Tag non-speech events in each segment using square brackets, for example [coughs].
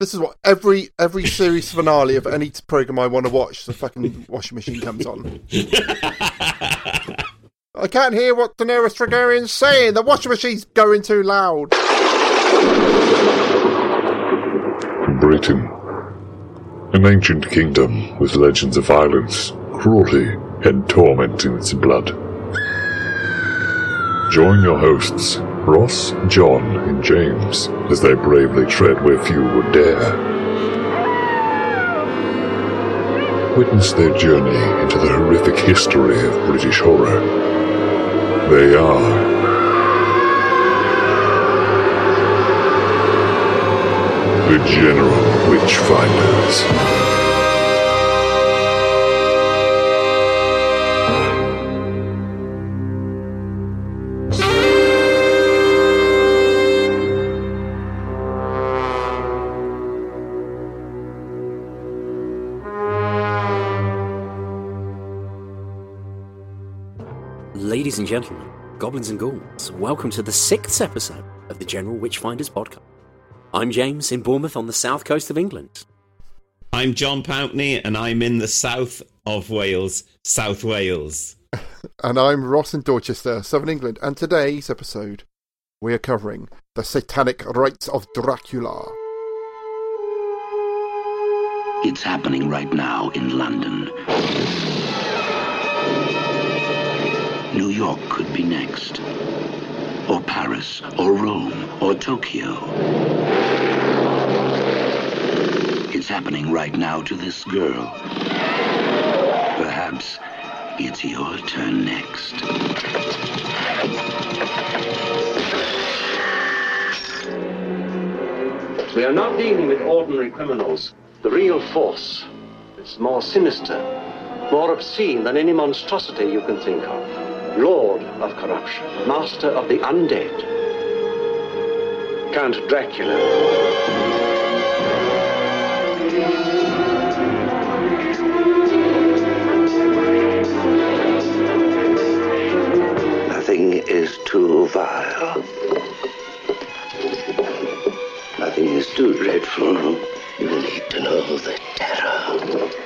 This is what every every series finale of any program I want to watch. The fucking washing machine comes on. I can't hear what Daenerys Targaryen's saying. The washing machine's going too loud. Britain. An ancient kingdom with legends of violence, cruelty, and torment in its blood. Join your hosts, Ross, John, and James, as they bravely tread where few would dare. Witness their journey into the horrific history of British horror. They are the General Witchfinders. Ladies and gentlemen, goblins and ghouls, welcome to the sixth episode of the General Witchfinders podcast. I'm James in Bournemouth on the south coast of England. I'm John Pountney, and I'm in the south of Wales, South Wales. [laughs] And I'm Ross in Dorchester, Southern England. And today's episode, we are covering the satanic rites of Dracula. It's happening right now in London. New York could be next. Or Paris, or Rome, or Tokyo. It's happening right now to this girl. Perhaps it's your turn next. We are not dealing with ordinary criminals. The real force is more sinister, more obscene than any monstrosity you can think of. Lord of corruption, master of the undead. Count Dracula. Nothing is too vile. Nothing is too dreadful. You need to know the terror,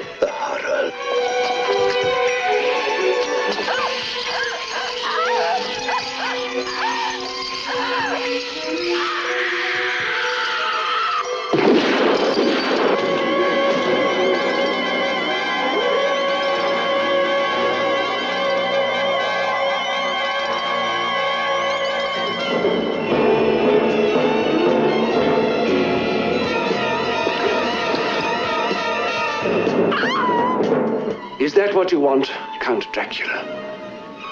that what you want, Count Dracula?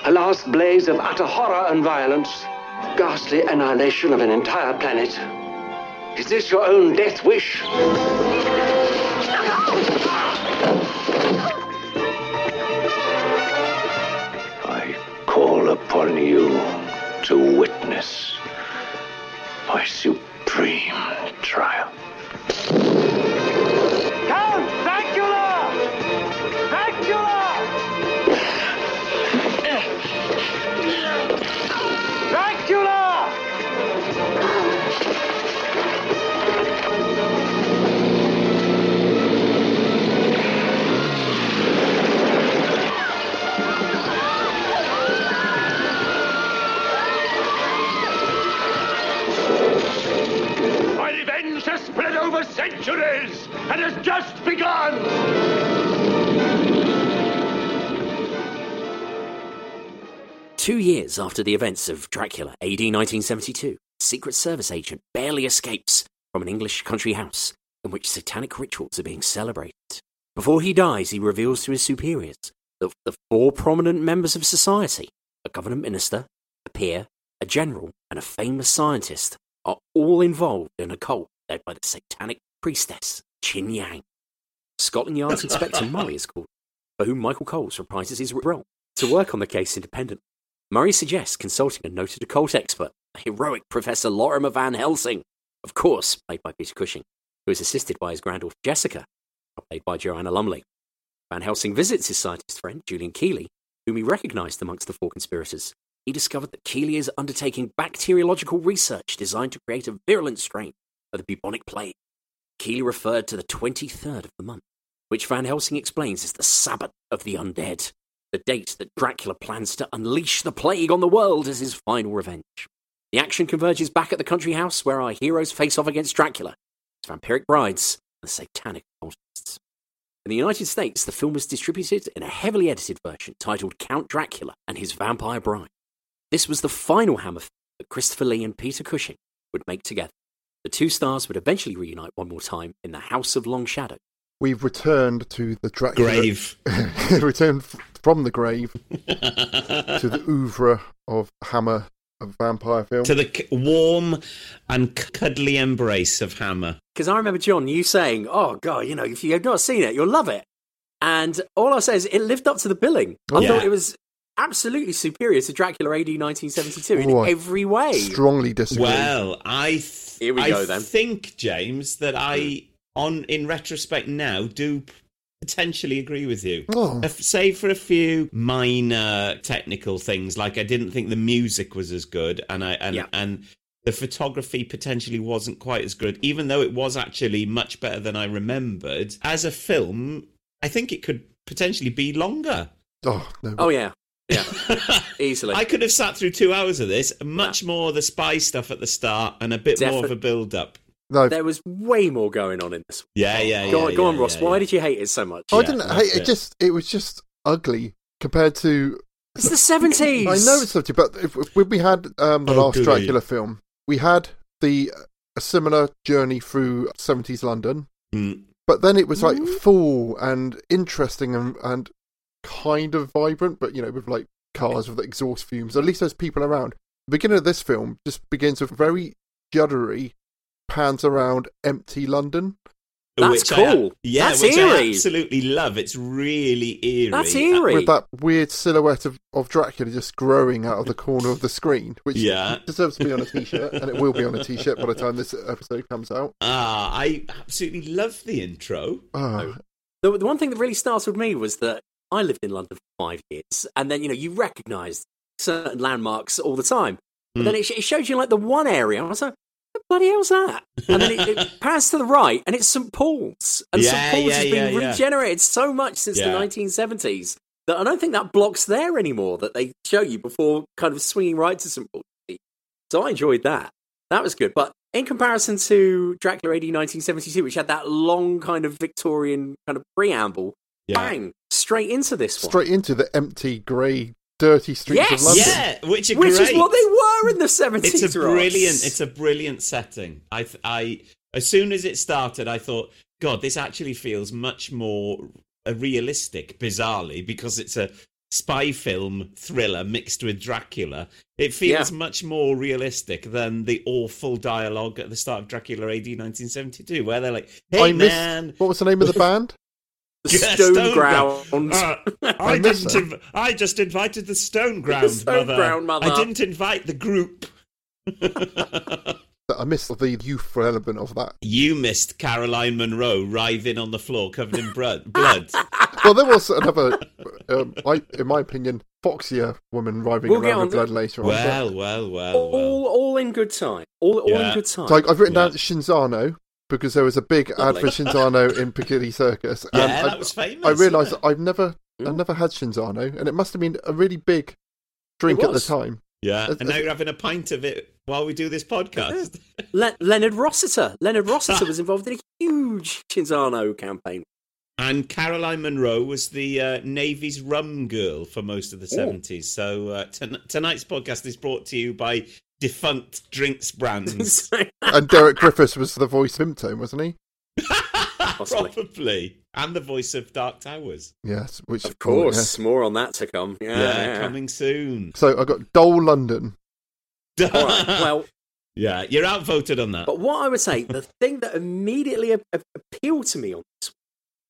A last blaze of utter horror and violence? Ghastly annihilation of an entire planet? Is this your own death wish? I call upon you to witness my supreme triumph. Centuries and has just begun! Two years after the events of Dracula, AD 1972, a Secret Service agent barely escapes from an English country house in which satanic rituals are being celebrated. Before he dies, he reveals to his superiors that the four prominent members of society a government minister, a peer, a general, and a famous scientist are all involved in a cult led by the satanic priestess, Chin Yang. Scotland Yard's Inspector [laughs] Murray is called, for whom Michael Coles reprises his role. To work on the case independently, Murray suggests consulting a noted occult expert, the heroic Professor Lorimer Van Helsing, of course, played by Peter Cushing, who is assisted by his granddaughter Jessica, played by Joanna Lumley. Van Helsing visits his scientist friend, Julian Keeley, whom he recognized amongst the four conspirators. He discovered that Keeley is undertaking bacteriological research designed to create a virulent strain of the bubonic plague. Keeley referred to the 23rd of the month, which Van Helsing explains is the Sabbath of the undead, the date that Dracula plans to unleash the plague on the world as his final revenge. The action converges back at the country house where our heroes face off against Dracula, his vampiric brides, and the satanic cultists. In the United States, the film was distributed in a heavily edited version titled Count Dracula and His Vampire Bride. This was the final Hammer film that Christopher Lee and Peter Cushing would make together. The two stars would eventually reunite one more time in the House of Long Shadow. We've returned to the Dracula Grave. [laughs] returned f- from the grave [laughs] to the oeuvre of Hammer, a vampire film. to the c- warm and cuddly embrace of Hammer. Because I remember, John, you saying, oh, God, you know, if you have not seen it, you'll love it. And all I say is it lived up to the billing. I Yeah. thought it was absolutely superior to Dracula AD 1972 in every way. Strongly disagree. Well, I th- Here we I go, then. think James that hmm. I on in retrospect now do potentially agree with you. Oh. Uh, if- Save for a few minor technical things, like I didn't think the music was as good, and I and Yeah. and the photography potentially wasn't quite as good, even though it was actually much better than I remembered. As a film, I think it could potentially be longer. Oh, no. Oh, yeah. Yeah. [laughs] Easily. I could have sat through two hours of this, much more the spy stuff at the start, and a bit more of a build up. no. There was way more going on in this. one. Yeah, yeah, Go yeah. on, go on yeah, Ross. yeah, Why yeah. did you hate it so much? I Yeah, didn't hate it. it. Just it was just ugly compared to. It's the 70s. I know it's something, but if, if we had um, the last Ugly. Dracula film, we had the a similar journey through seventies London, Mm. but then it was like Mm-hmm. full and interesting and and kind of vibrant, but you know with like cars with exhaust fumes. At least there's people around. The beginning of this film just begins with very juddery pans around empty London. That's Which I- cool. yeah, That's which I eerie. absolutely love. It's really eerie. That's eerie. with that weird silhouette of, of Dracula just growing out of the corner of the screen, which Yeah. [laughs] deserves to be on a t-shirt, and it will be on a t-shirt by the time this episode comes out. Ah, I absolutely love the intro. Oh, The, the one thing that really startled me was that I lived in London for five years, and then you know you recognise certain landmarks all the time. But Hmm. then it, it showed you like the one area. and I was like, "What the bloody hell's that?" And then it, it [laughs] pans to the right, and it's St Paul's, and Yeah, St Paul's yeah, has been yeah, regenerated so much since the 1970s that I don't think that block's there anymore. That they show you before kind of swinging right to St Paul's. So I enjoyed that. That was good, but. In comparison to Dracula AD 1972, which had that long kind of Victorian kind of preamble, Yeah. bang, straight into this one. straight into the empty, grey, dirty streets Yes! of London. Yeah, which are Which great. is what they were in the 70s. It's a brilliant. It's a brilliant setting. I, I, as soon as it started, I thought, God, this actually feels much more uh, realistic. Bizarrely, because it's a spy film thriller mixed with Dracula, it feels Yeah. much more realistic than the awful dialogue at the start of Dracula AD 1972, where they're like, "Hey I missed. man." What was the name of the [laughs] band? The Yeah, Stone, Stone Ground. Uh, [laughs] I, I didn't. that. Inv- I just invited the Stone Ground Stone mother. Ground mother. I didn't invite the group. [laughs] I missed the youthful element of that. you missed Caroline Munro writhing on the floor covered in blood. [laughs] blood. Well, there was another, um, I, in my opinion, foxier woman writhing We'll get around in with to- blood later on. well, well, well, all, well. all in good time. All, all Yeah. in good time. So I- I've written Yeah. down Cinzano because there was a big ad for Cinzano in Piccadilly Circus. Yeah, and that I, was famous. I realised wasn't that I've never, I've never had Cinzano, and it must have been a really big drink at the time. Yeah, and now as- you're having a pint of it while we do this podcast. [laughs] Le- Leonard Rossiter. Leonard Rossiter [laughs] was involved in a huge Cinzano campaign. And Caroline Munro was the uh, Navy's rum girl for most of the Oh. 70s. So uh, ton- tonight's podcast is brought to you by defunct drinks brands. [laughs] and Derek Griffiths was the voice of Himtone, wasn't he? [laughs] Possibly. Probably. And the voice of Dark Towers. Yes, which Of course, more on that to come. Yeah, Yeah, yeah. coming soon. So I got Dole London. All right, [laughs] well, yeah, you're outvoted on that. but what I would say, the thing that immediately a- a- appealed to me on this,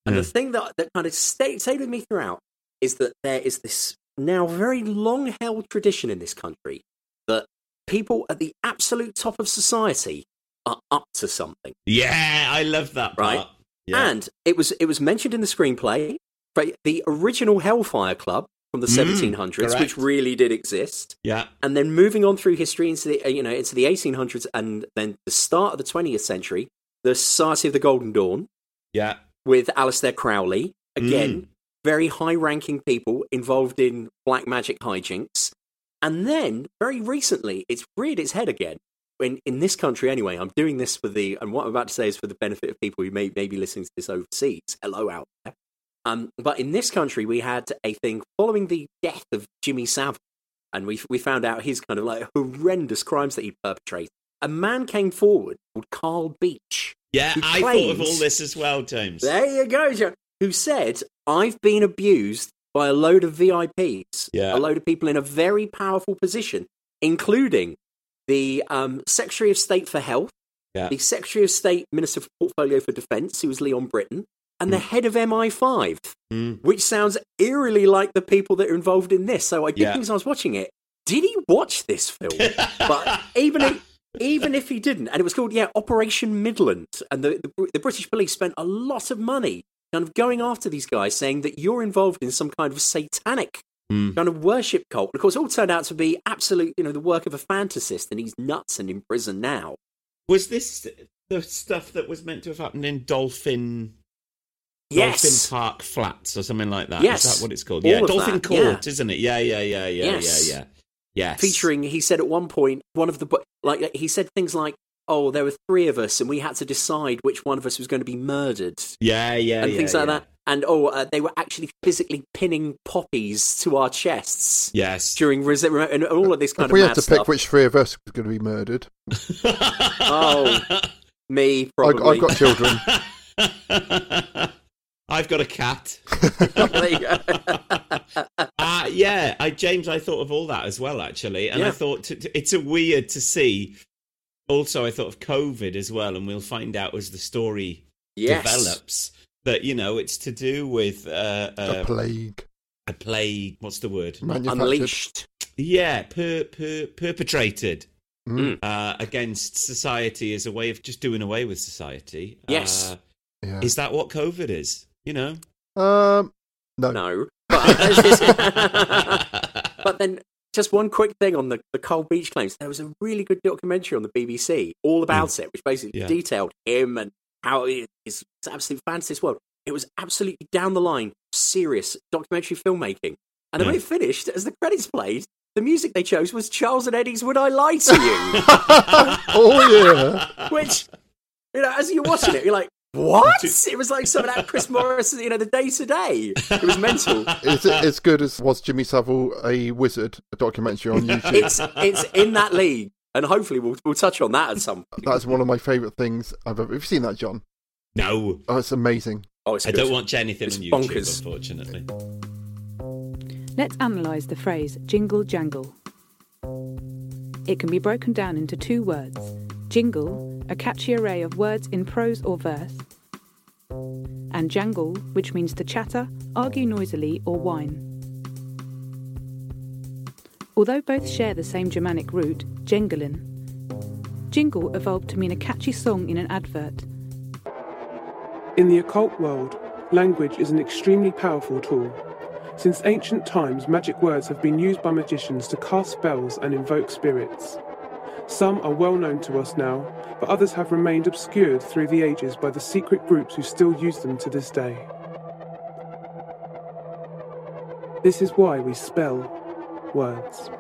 and the hmm. thing that, that kind of stayed, stayed with me throughout, is that there is this now very long held tradition in this country that people at the absolute top of society are up to something. Yeah, I love that part. Right. Yeah. And it was it was mentioned in the screenplay, but the original Hellfire Club from the Mm, 1700s, correct. which really did exist, yeah. and then moving on through history into the uh, you know into the 1800s, and then the start of the 20th century, the Society of the Golden Dawn Yeah. with Aleister Crowley, again, Mm. very high-ranking people involved in black magic hijinks, and then very recently, it's reared its head again. In, in this country, anyway, I'm doing this for the, and what I'm about to say is for the benefit of people who may, may be listening to this overseas. Hello out there. Um, but in this country, we had a thing following the death of Jimmy Savile, and we we found out his kind of like horrendous crimes that he perpetrated. A man came forward called Carl Beech. Yeah, I thought of all this as well, James. There you go, Joe. Who said, I've been abused by a load of VIPs, Yeah. a load of people in a very powerful position, including the um, Secretary of State for Health, Yeah. the Secretary of State Minister for Portfolio for Defence, who was Leon Brittan, and the Mm. head of MI5, Mm. which sounds eerily like the people that are involved in this. So I did Yeah. think as I was watching it, did he watch this film? [laughs] but even if, even if he didn't, and it was called yeah Operation Midland, and the, the the British police spent a lot of money kind of going after these guys, saying that you're involved in some kind of satanic Mm. kind of worship cult. Of course, it all turned out to be absolute, you know, the work of a fantasist, and he's nuts and in prison now. Was this the stuff that was meant to have happened in Dolphin? Yes. Dolphin Park Flats or something like that. Yes. Is that what it's called? All yeah, Dolphin that, Court, yeah. isn't it? Yeah, yeah, yeah, yeah, Yes. yeah, yeah. Yes. featuring he said at one point one of the like he said things like oh there were three of us and we had to decide which one of us was going to be murdered Yeah, yeah, and yeah, things like yeah. that and oh uh, they were actually physically pinning poppies to our chests Yes. during resi- and all of this kind If of we had to stuff pick which three of us was going to be murdered, oh me probably I've got children. [laughs] I've got a cat. [laughs] There you go. [laughs] uh, yeah, I, James, I thought of all that as well, actually. And I thought t- t- it's a weird to see. Also, I thought of COVID as well, and we'll find out as the story yes develops that, you know, it's to do with uh, A uh, plague. a plague. What's the word? Unleashed Yeah, per, per, perpetrated Mm. uh, against society as a way of just doing away with society. Yes. Uh, Yeah. is that what COVID is? You know? Um, no. no but, [laughs] but then just one quick thing on the, the Carl Beech claims. There was a really good documentary on the BBC all hmm. about it, which basically Yeah. detailed him and how he is it's absolute fantasy world. It was absolutely down the line, serious documentary filmmaking. And then when it finished, as the credits played, the music they chose was Charles and Eddie's "Would I Lie to You?" [laughs] oh You," which you know, as you're watching it, you're like, "What?" It was like some of that Chris Morris, you know, the Day Today. It was mental. yeah. Is it as good as was Jimmy Savile a wizard? A documentary on YouTube. it's it's in that league, and hopefully we'll we'll touch on that at some. point. That's one of my favourite things I've ever. Have you seen that, John? No. Oh, it's amazing. Oh, it's I good. don't watch anything It's on YouTube, bonkers. unfortunately. Let's analyse the phrase jingle jangle. It can be broken down into two words jingle, a catchy array of words in prose or verse, and jangle, which means to chatter, argue noisily, or whine. Although both share the same Germanic root, jengelin, jingle evolved to mean a catchy song in an advert. In the occult world, language is an extremely powerful tool. Since ancient times, magic words have been used by magicians to cast spells and invoke spirits. Some are well known to us now, but others have remained obscured through the ages by the secret groups who still use them to this day. This is why we spell words.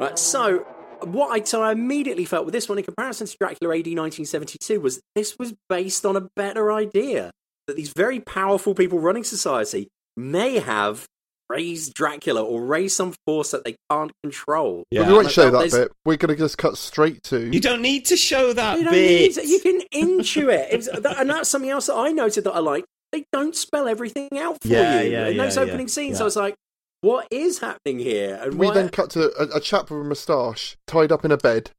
Right, so what I so I immediately felt with this one in comparison to Dracula AD 1972 was this was based on a better idea that these very powerful people running society may have raised Dracula or raise some force that they can't control. But we won't And I show that there's- bit. We're going to just cut straight to. You don't need to show that You, bit. need to- you can intuit, It's- that- and that's something else that I noted that I liked. They don't spell everything out for Yeah, you yeah, in those yeah, opening yeah, scenes. yeah. I was like, "What is happening here?" And we why- then cut to a, a chap with a moustache tied up in a bed.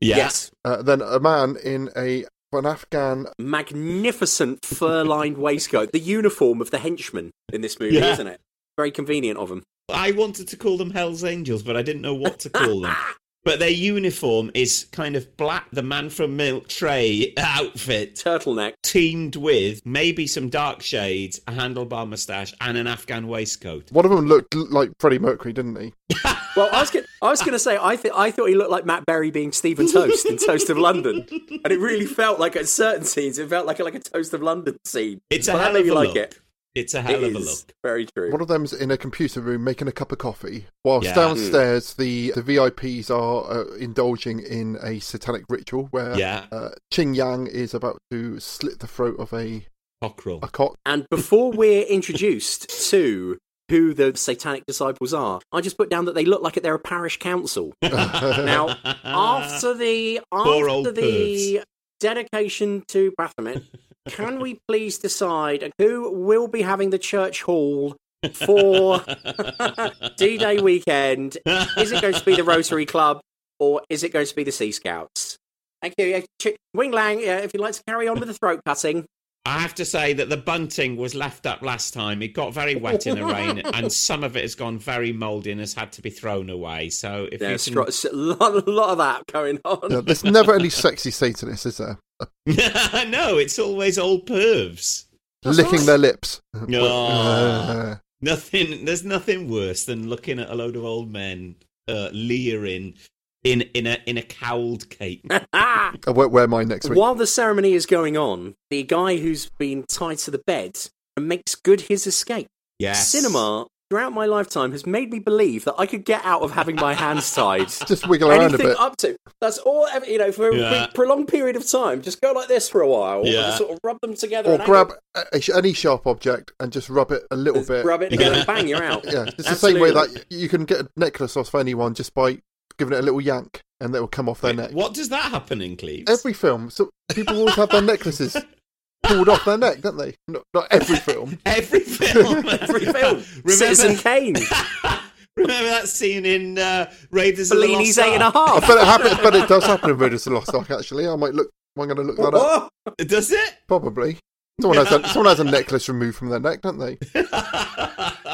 Yeah. yes, Uh, then a man in a an Afghan. magnificent fur-lined waistcoat, the uniform of the henchman in this movie, Yeah. isn't it? Very convenient of them. I wanted to call them Hell's Angels, but I didn't know what to call them. [laughs] But their uniform is kind of black, the man from Milk Tray outfit, Turtleneck. teamed with maybe some dark shades, a handlebar moustache, and an Afghan waistcoat. One of them looked like Freddie Mercury, didn't he? [laughs] Well, I was gonna, I was going to say I th- I thought he looked like Matt Berry being Steven Toast in Toast of London, and it really felt like at certain scenes it felt like a, like a Toast of London scene. It's a But that hell of me a like look. it. It's a hell It of a look. Very true. One of them's in a computer room making a cup of coffee, whilst Yeah. downstairs the, the VIPs are uh, indulging in a satanic ritual where Yeah. uh, Chin Yang is about to slit the throat of a, Cockerel. a cock. And before we're introduced to who the satanic disciples are, I just put down that they look like they're a parish council. [laughs] now, after the after the dedication to Baphomet, [laughs] can we please decide who will be having the church hall for [laughs] D-Day weekend? Is it going to be the Rotary Club or is it going to be the Sea Scouts? Thank you. Wing Lang, if you'd like to carry on with the throat cutting. I have to say that the bunting was left up last time. It got very wet in the rain, and [laughs] some of it has gone very mouldy and has had to be thrown away. So if There's you stro- can... s- a lot, a lot of that going on. Yeah, there's never any sexy Satanists, is there? [laughs] no, it's always old pervs. Licking their lips. No. Uh, [laughs] Nothing. There's nothing worse than looking at a load of old men uh, leering in in a in a cowled cape. [laughs] Uh, I won't wear mine next week. While the ceremony is going on, the guy who's been tied to the bed makes good his escape. Yes. Cinema, throughout my lifetime, has made me believe that I could get out of having my hands tied. [laughs] Just wiggle around a Anything bit. up to. That's all, you know, for a Yeah. pre- prolonged period of time. Just go like this for a while. and Yeah. just sort of rub them together. Or and grab a, a- any sharp object and just rub it a little Just bit. rub it together and bang, you're out. [laughs] Yeah, it's the same way that you can get a necklace off anyone just by giving it a little yank and it will come off their neck. What does that happen in Cleves? Every film, so people always have their necklaces [laughs] pulled off their neck, don't they? Not, not every film. [laughs] Every film. [laughs] Every film. Remember, Citizen Kane. remember that scene in uh, Raiders of the Fellini's Lost eight and a Ark? I half. bet it happens, but it does happen in Raiders of the Lost Ark. Actually, I might look. I'm going to look that up. Does it? Probably. Someone has a, someone has a necklace removed from their neck, don't they?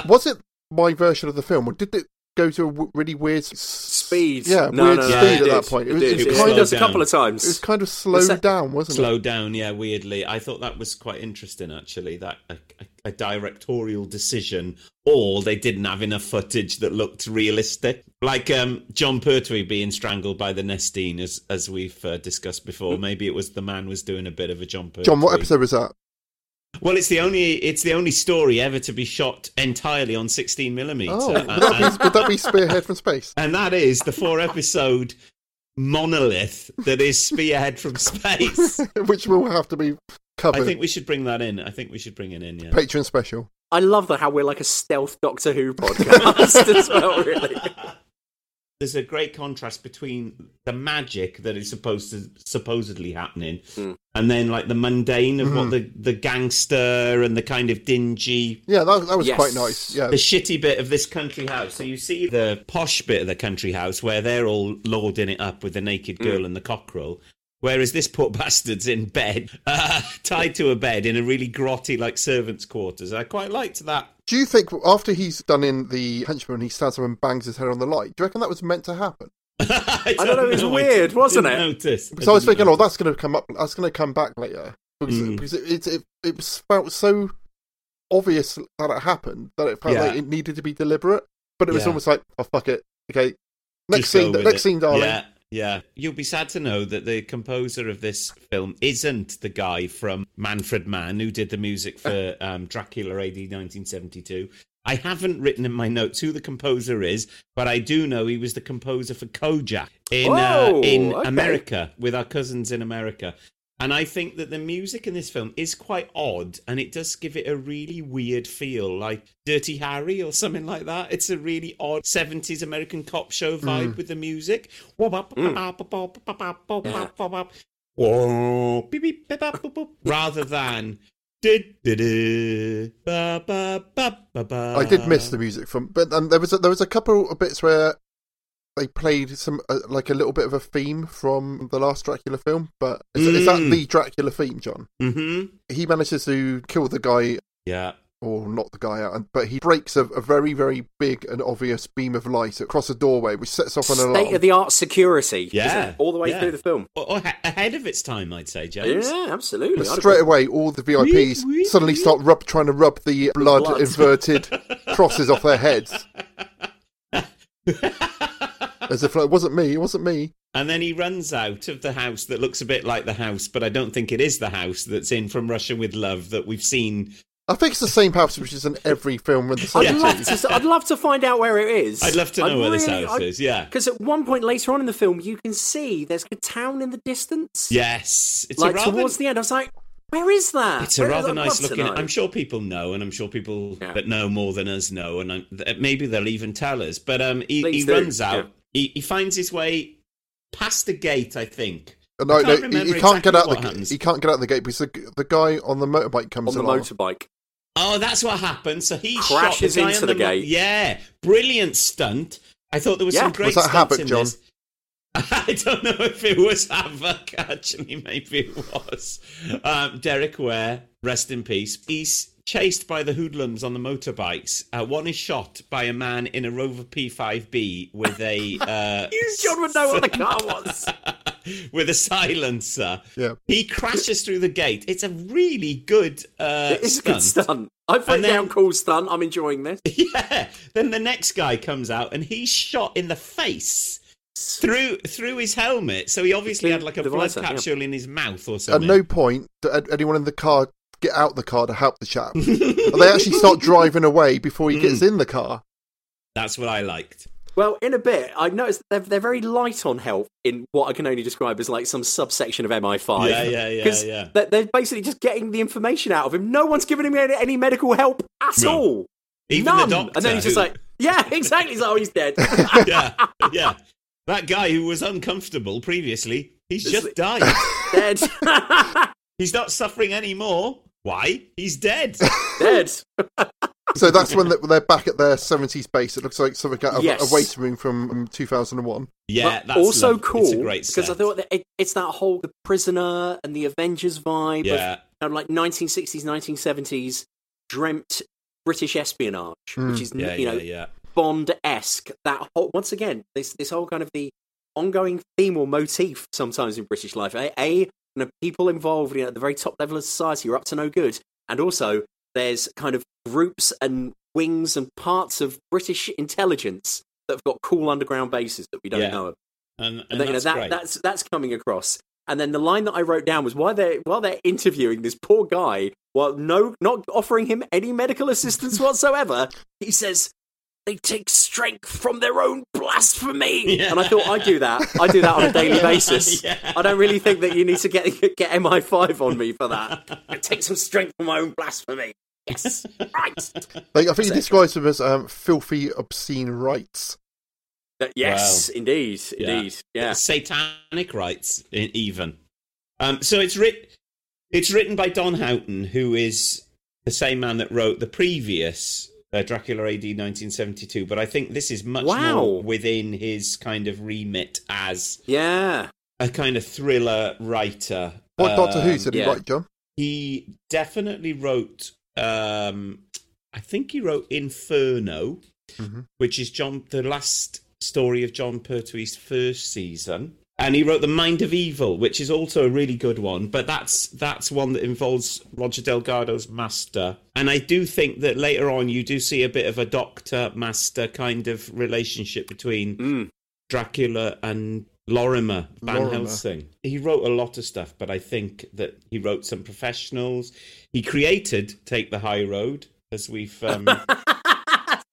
Was it my version of the film, or did it go to a w- really weird s- Speed. Yeah, No, weird no, no, speed it at that point. It It was, did. it It was was kind of slowed a couple down. of times. it was kind of slowed se- down, wasn't it? Slowed down, yeah, weirdly. I thought that was quite interesting, actually. That a, a, a directorial decision, or they didn't have enough footage that looked realistic, like um, Jon Pertwee being strangled by the Nestene, as as we've uh, discussed before. Maybe it was the man was doing a bit of a Jon Pertwee. John, what episode was that? Well, it's the only it's the only story ever to be shot entirely on 16 millimeter. Oh, would that, be, would that be Spearhead from Space? [laughs] and that is the four episode monolith that is Spearhead from Space. [laughs] Which will have to be covered. I think we should bring that in. I think we should bring it in. Yeah. Patreon special. I love that how we're like a stealth Doctor Who podcast [laughs] as well, really. There's a great contrast between the magic that is supposed to supposedly happening, Mm. and then like the mundane of what the the gangster and the kind of dingy Yeah, that, that was Yes. quite nice. Yeah, the shitty bit of this country house. So you see the posh bit of the country house where they're all lording it up with the naked girl Mm. and the cockerel. Whereas this poor [laughs] bastard's in bed, [laughs] uh, tied to a bed in a really grotty, like servants' quarters. I quite liked that. Do you think after he's done in the henchman, he stands up and bangs his head on the light? Do you reckon that was meant to happen? [laughs] I, don't know, it was weird, didn't wasn't it? Notice. Because I was didn't thinking, oh, that's going to come up. That's going to come back later because, Mm. because it, it, it it felt so obvious that it happened that it felt Yeah. like it needed to be deliberate. But it was Yeah. almost like, oh fuck it, okay, next Just scene, next it. scene, darling. Yeah, yeah. You'll be sad to know that the composer of this film isn't the guy from Manfred Mann who did the music for [laughs] um, Dracula AD 1972. I haven't written in my notes who the composer is, but I do know he was the composer for Kojak in uh, Oh, in okay. America with our cousins in America. And I think that the music in this film is quite odd, and it does give it a really weird feel, like Dirty Harry or something like that. It's a really odd '70s American cop show vibe Mm. with the music. Rather than. I did miss the music from, but um, there was a, there was a couple of bits where they played some uh, like a little bit of a theme from the last Dracula film. But is, is that Mm. the Dracula theme, John? Mm-hmm. He manages to kill the guy, Yeah. or not the guy out, but he breaks a, a very very big and obvious beam of light across a doorway, which sets off an alarm. State of the art security. Yeah. all the way yeah. through the film. Or, or ha- ahead of its time, I'd say, James. Yeah, absolutely. But straight agree. away, all the VIPs suddenly start rub, trying to rub the blood, blood. inverted [laughs] crosses off their heads. [laughs] As if like, it wasn't me, it wasn't me. And then he runs out of the house that looks a bit like the house, but I don't think it is the house that's in From Russia with Love that we've seen. I think it's the same house which is in every film in the I'd love to. I'd love to find out where it is. I'd love to know where this house is, yeah. Because at one point later on in the film, you can see there's a town in the distance. Yes. It's like a rather, towards the end, I was like, "Where is that?" It's a Where- rather nice looking. I'm sure people know, and I'm sure people that know more than us know, and I'm, maybe they'll even tell us. But um, he, he runs out. yeah. He, he finds his way past the gate, I think. No, I can't he, he can't exactly get out what the happens. he can't get out the gate because the, the guy on the motorbike comes on the along. motorbike. Oh, that's what happened. So he Crashes shot the into on the mo- gate. Yeah, brilliant stunt. I thought there was Yeah. some great Was that stunts Havoc, in John? this. [laughs] I don't know if it was Havoc. Actually, maybe it was. Um, Derek Ware, rest in peace. He's chased by the hoodlums on the motorbikes. Uh, one is shot by a man in a Rover P5B with a [laughs] uh, You, John, would know what the car was. [laughs] with a silencer. Yeah. He crashes through the gate. It's a really good uh, It's a stunt. good stunt. I've written And then- down cool stunt. I'm enjoying this. [laughs] Yeah. Then the next guy comes out and he's shot in the face through through his helmet. So he obviously had like a blood visor, yeah. capsule in his mouth or something. At no point did anyone in the car get out the car to help the chap. [laughs] they actually start driving away before he Mm. gets in the car. That's what I liked. Well, in a bit, I noticed they're, they're very light on help in what I can only describe as like some subsection of MI5. Yeah, yeah, yeah, 'Cause yeah. They're, they're basically just getting the information out of him. No one's giving him any, any medical help at No. all. Even None. the doctor. and then he's just who- like, yeah, [laughs] exactly. He's like, oh, he's dead. [laughs] yeah, yeah. That guy who was uncomfortable previously, he's just died. dead. he's not suffering anymore. Why? He's dead. [laughs] dead. [laughs] So that's when they're back at their 70s base. It looks like something out of Yes. a waiting room from um, 2001. Yeah, But that's also lov- cool It's a great because I thought that it, it's that whole the prisoner and the Avengers vibe Yeah. of, of like 1960s, 1970s dreamt British espionage, Mm. which is Yeah, you know yeah, yeah. Bond esque. That whole once again this this whole kind of the ongoing theme or motif sometimes in British life. A, a know, people involved you know, at the very top level of society are up to no good, and also there's kind of groups and wings and parts of British intelligence that have got cool underground bases that we don't Yeah. know about. And, and And, then, you know, that's that, that's that's coming across. And then the line that I wrote down was while they're while they're interviewing this poor guy, while no not offering him any medical assistance [laughs] whatsoever, he says they take strength from their own blasphemy. Yeah. And I thought I do that. I do that on a daily [laughs] basis. Yeah. I don't really think that you need to get get MI5 on me for that. I take some strength from my own blasphemy. Yes. right. [laughs] Like, I think he Etc. describes them as um, filthy, obscene rites. That- yes, Wow. indeed. Indeed. Yeah. satanic rites, even. Um, so it's writ- it's written by Don Houghton, who is the same man that wrote the previous uh, Dracula AD 1972. But I think this is much Wow. more within his kind of remit as Yeah. a kind of thriller writer. What Doctor Who Um, did yeah. he write, John? He definitely wrote. Um, I think he wrote Inferno, Mhm. which is John the last story of Jon Pertwee's first season. And he wrote The Mind of Evil, which is also a really good one, but that's that's one that involves Roger Delgado's master. And I do think that later on you do see a bit of a doctor master kind of relationship between Mm. Dracula and Lorimer Van Lorimer. Helsing. He wrote a lot of stuff, but I think that he wrote some professionals. He created Take the High Road, as we've um, [laughs]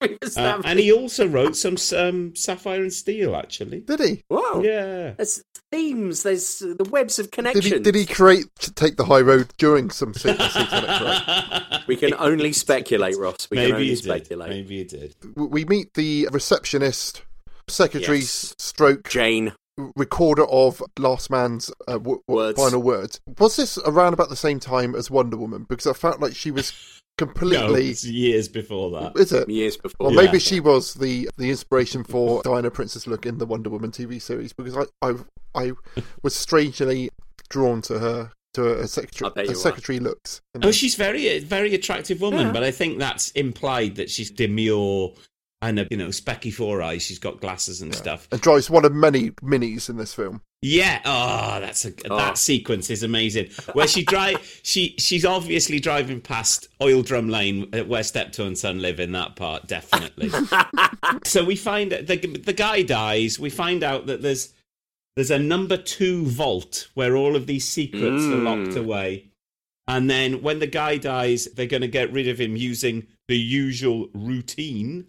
[laughs] Uh, and he also wrote some um, Sapphire and Steel, actually. Did he? Wow. Yeah. There's themes. There's the webs of Did he? Did he create take the high road during some sa- satanic rite? We can only speculate, Ross. We can Maybe only he did. speculate. Maybe he did. We meet the receptionist, secretary, Yes. stroke Jane. Recorder of Last Man's uh, w- Words. final words. Was this around about the same time as Wonder Woman? Because I felt like she was [laughs] No, completely. it's years before that. Is it? Years before. Or Yeah. maybe she was the the inspiration for Diana Prince's look in the Wonder Woman TV series because I I, I [laughs] was strangely drawn to her to her secretary I bet her are. secretary looks. Oh, she's very, very attractive woman, Yeah. but I think that's implied that she's demure and a, you know specky four eyes. She's got glasses and stuff. and drives one of many minis in this film. Yeah. Oh, that's a Oh. that sequence is amazing. Where she drive, [laughs] she she's obviously driving past Oil Drum Lane uh, where Steptoe and Son live in that part, definitely. [laughs] so we find that the the guy dies. We find out that there's there's a number two vault where all of these secrets are locked Mm. away. And then when the guy dies, they're going to get rid of him using the usual routine,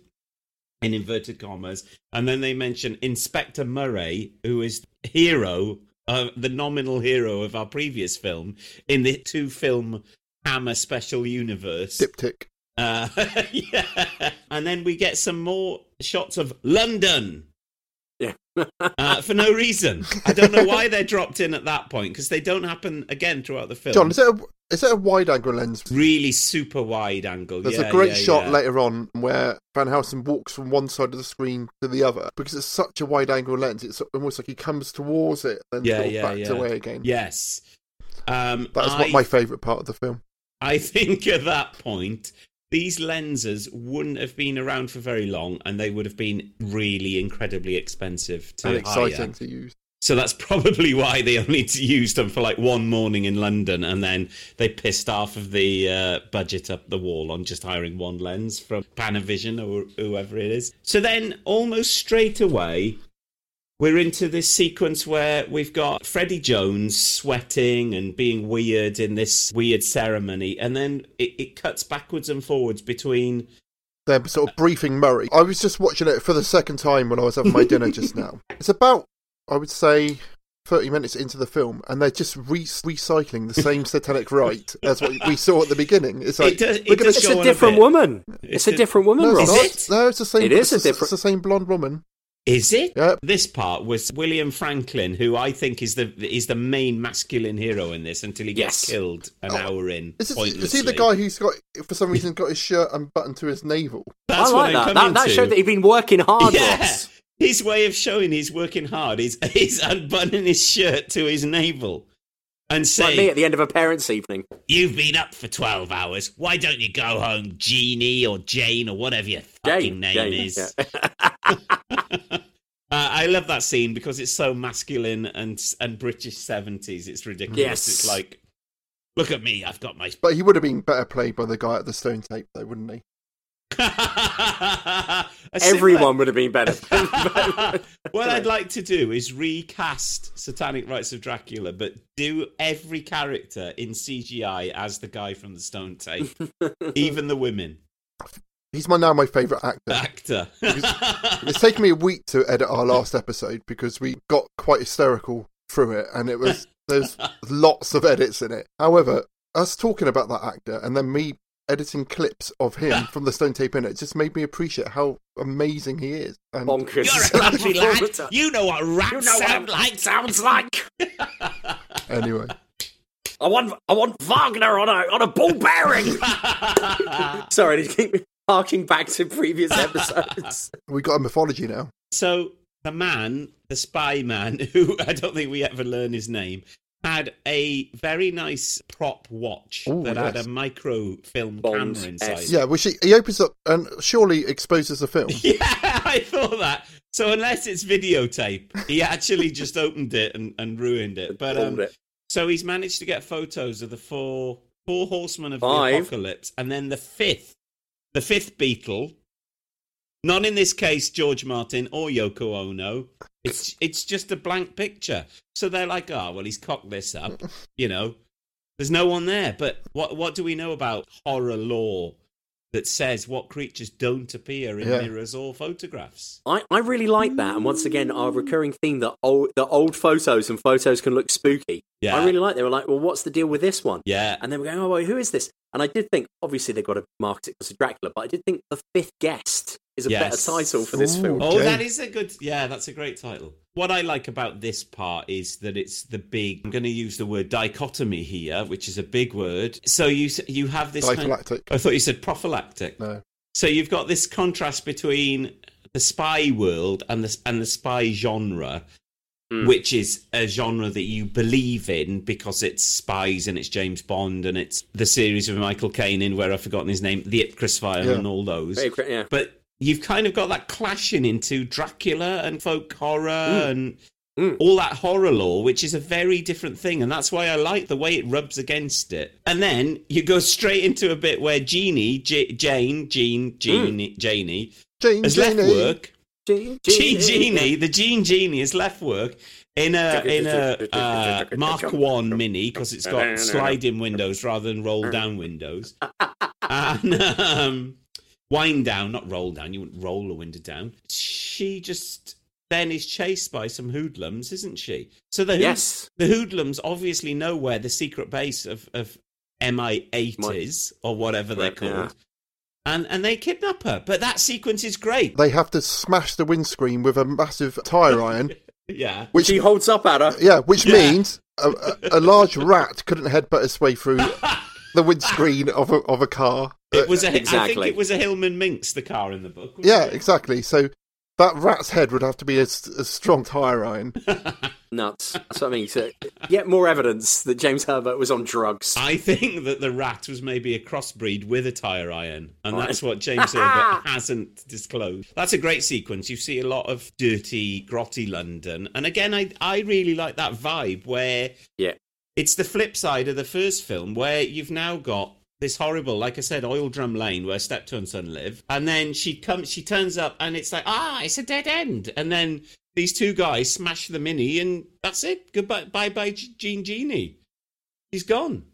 in inverted commas. And then they mention Inspector Murray, who is hero, uh, the nominal hero of our previous film in the two film Hammer Special Universe. Diptych. Uh, [laughs] yeah. And then we get some more shots of London. Uh, for no reason. I don't know why they're dropped in at that point because they don't happen again throughout the film. John, is it a, is it a wide angle lens? really super wide angle. There's yeah, a great yeah, shot yeah. later on where Van Helsing walks from one side of the screen to the other because it's such a wide angle lens. It's almost like he comes towards it and Yeah, sort of backs away again. Yes. Um, That is I, what my favourite part of the film. I [laughs] think at that point, these lenses wouldn't have been around for very long, and they would have been really incredibly expensive to and exciting hire. to use. So that's probably why they only [laughs] used them for like one morning in London, and then they pissed half of the uh, budget up the wall on just hiring one lens from Panavision or whoever it is. So then, almost straight away, we're into this sequence where we've got Freddie Jones sweating and being weird in this weird ceremony, and then it, it cuts backwards and forwards between They're sort of briefing Murray. I was just watching it for the second time when I was having my dinner [laughs] just now. It's about, I would say, 30 minutes into the film, and they're just re- recycling the same satanic [laughs] rite as what we saw at the beginning. It's like, It does- it we're gonna It's a on a different woman. It's It's a a- different woman, No, Ross. it's not. No, it's the same. It is a it's different- It's the same blonde woman. Is it? Yeah. This part was William Franklyn, who I think is the is the main masculine hero in this until he gets Yes. killed an Oh, hour in. Is, it, pointlessly. is he the guy who's got, for some reason, got his shirt unbuttoned to his navel? That's I like I'm that. That, that showed that he'd been working hard, yeah. His way of showing he's working hard is [laughs] he's unbuttoning his shirt to his navel and Like me at the end of a parents' evening. "You've been up for twelve hours. Why don't you go home, Jeannie or Jane or whatever your fucking Jane, name Jane, is?" yeah. [laughs] Uh, I love that scene because it's so masculine and and British seventies. It's ridiculous. Yes. It's like, look at me, I've got my. But he would have been better played by the guy at the stone tape, though, wouldn't he? [laughs] A Everyone would have been better. [laughs] what I'd like to do is recast Satanic Rites of Dracula, but do every character in CGI as the guy from the Stone Tape, [laughs] even the women He's my now my favourite actor. actor. It's taken me a week to edit our last episode because we got quite hysterical through it, and it was there's lots of edits in it. However, us talking about that actor and then me editing clips of him from the Stone Tape in it just made me appreciate how amazing he is. And Bonkers. You're a [laughs] country lad. You know what rats You know sound what like. sounds like. anyway, I want, I want Wagner on a on a ball bearing. [laughs] Sorry, to keep harking back to previous episodes. [laughs] we got a mythology now. So the man, the spy man, who I don't think we ever learn his name, had a very nice prop watch Ooh, that yes. had a microfilm Bond camera inside. S. Yeah, which he, he opens up and surely exposes the film. [laughs] Yeah, I thought that. So unless it's videotape, he actually just opened it and, and ruined it. But um, it. so he's managed to get photos of the four four horsemen of Five. the apocalypse, and then the fifth, the fifth Beatle. Not in this case, George Martin or Yoko Ono. It's [laughs] it's just a blank picture. So they're like, oh well, he's cocked this up. [laughs] You know, there's no one there. But what what do we know about horror lore? that says what creatures don't appear in Yeah. mirrors or photographs. I, I really like that, and once again, our recurring theme that old the old photos and photos can look spooky. Yeah. I really like. They were like, well, what's the deal with this one? Yeah. And then we're going, oh, well, who is this? And I did think, obviously, they've got to market it as a Dracula, but I did think the fifth guest is a Yes. better title for this film. Oh, that is a good. Yeah, that's a great title. What I like about this part is that it's the big. I'm going to use the word dichotomy here, which is a big word. So you you have this. kind- Diphylactic. I thought you said prophylactic. No. So you've got this contrast between the spy world and the and the spy genre, Hmm. which is a genre that you believe in because it's spies and it's James Bond and it's the series of Michael Caine in where I've forgotten his name, The Ipcress File Yeah. and all those. Yeah. But you've kind of got that clashing into Dracula and folk horror and all that horror lore, which is a very different thing. And that's why I like the way it rubs against it. And then you go straight into a bit where Jeannie, J- Jane, Jean, Jeannie, Janie, Jane, has left work. Jean, Jean, Genie, the Jean Genie has left work in a in a uh, Mark One Mini because it's got sliding windows rather than roll down windows. [laughs] and um, wind down, not roll down. You wouldn't roll a window down. She just then is chased by some hoodlums, isn't she? So the hood- Yes. the hoodlums obviously know where the secret base of of MI8 Might- is or whatever they're Right, yeah. called. And and they kidnap her. But that sequence is great. They have to smash the windscreen with a massive tire iron. [laughs] Yeah. Which he holds up at her. Yeah, which Yeah. means a, a, a large rat couldn't headbutt its way through [laughs] the windscreen of a, of a car. It was a, I think it was a Hillman Minx, the car in the book. Yeah, it? exactly. So that rat's head would have to be a strong tire iron. [laughs] Nuts. That's what I mean. So, yet more evidence that James Herbert was on drugs. I think that the rat was maybe a crossbreed with a tire iron, and Right. that's what James Herbert [laughs] hasn't disclosed. That's a great sequence. You see a lot of dirty, grotty London, and again, I I really like that vibe where Yeah. It's the flip side of the first film where you've now got this horrible, like I said, oil drum lane where Steptoe and Son live, and then she comes, she turns up, and it's like, ah, it's a dead end, and then these two guys smash the mini, and that's it. Goodbye, bye, bye, Jean Genie. He's gone.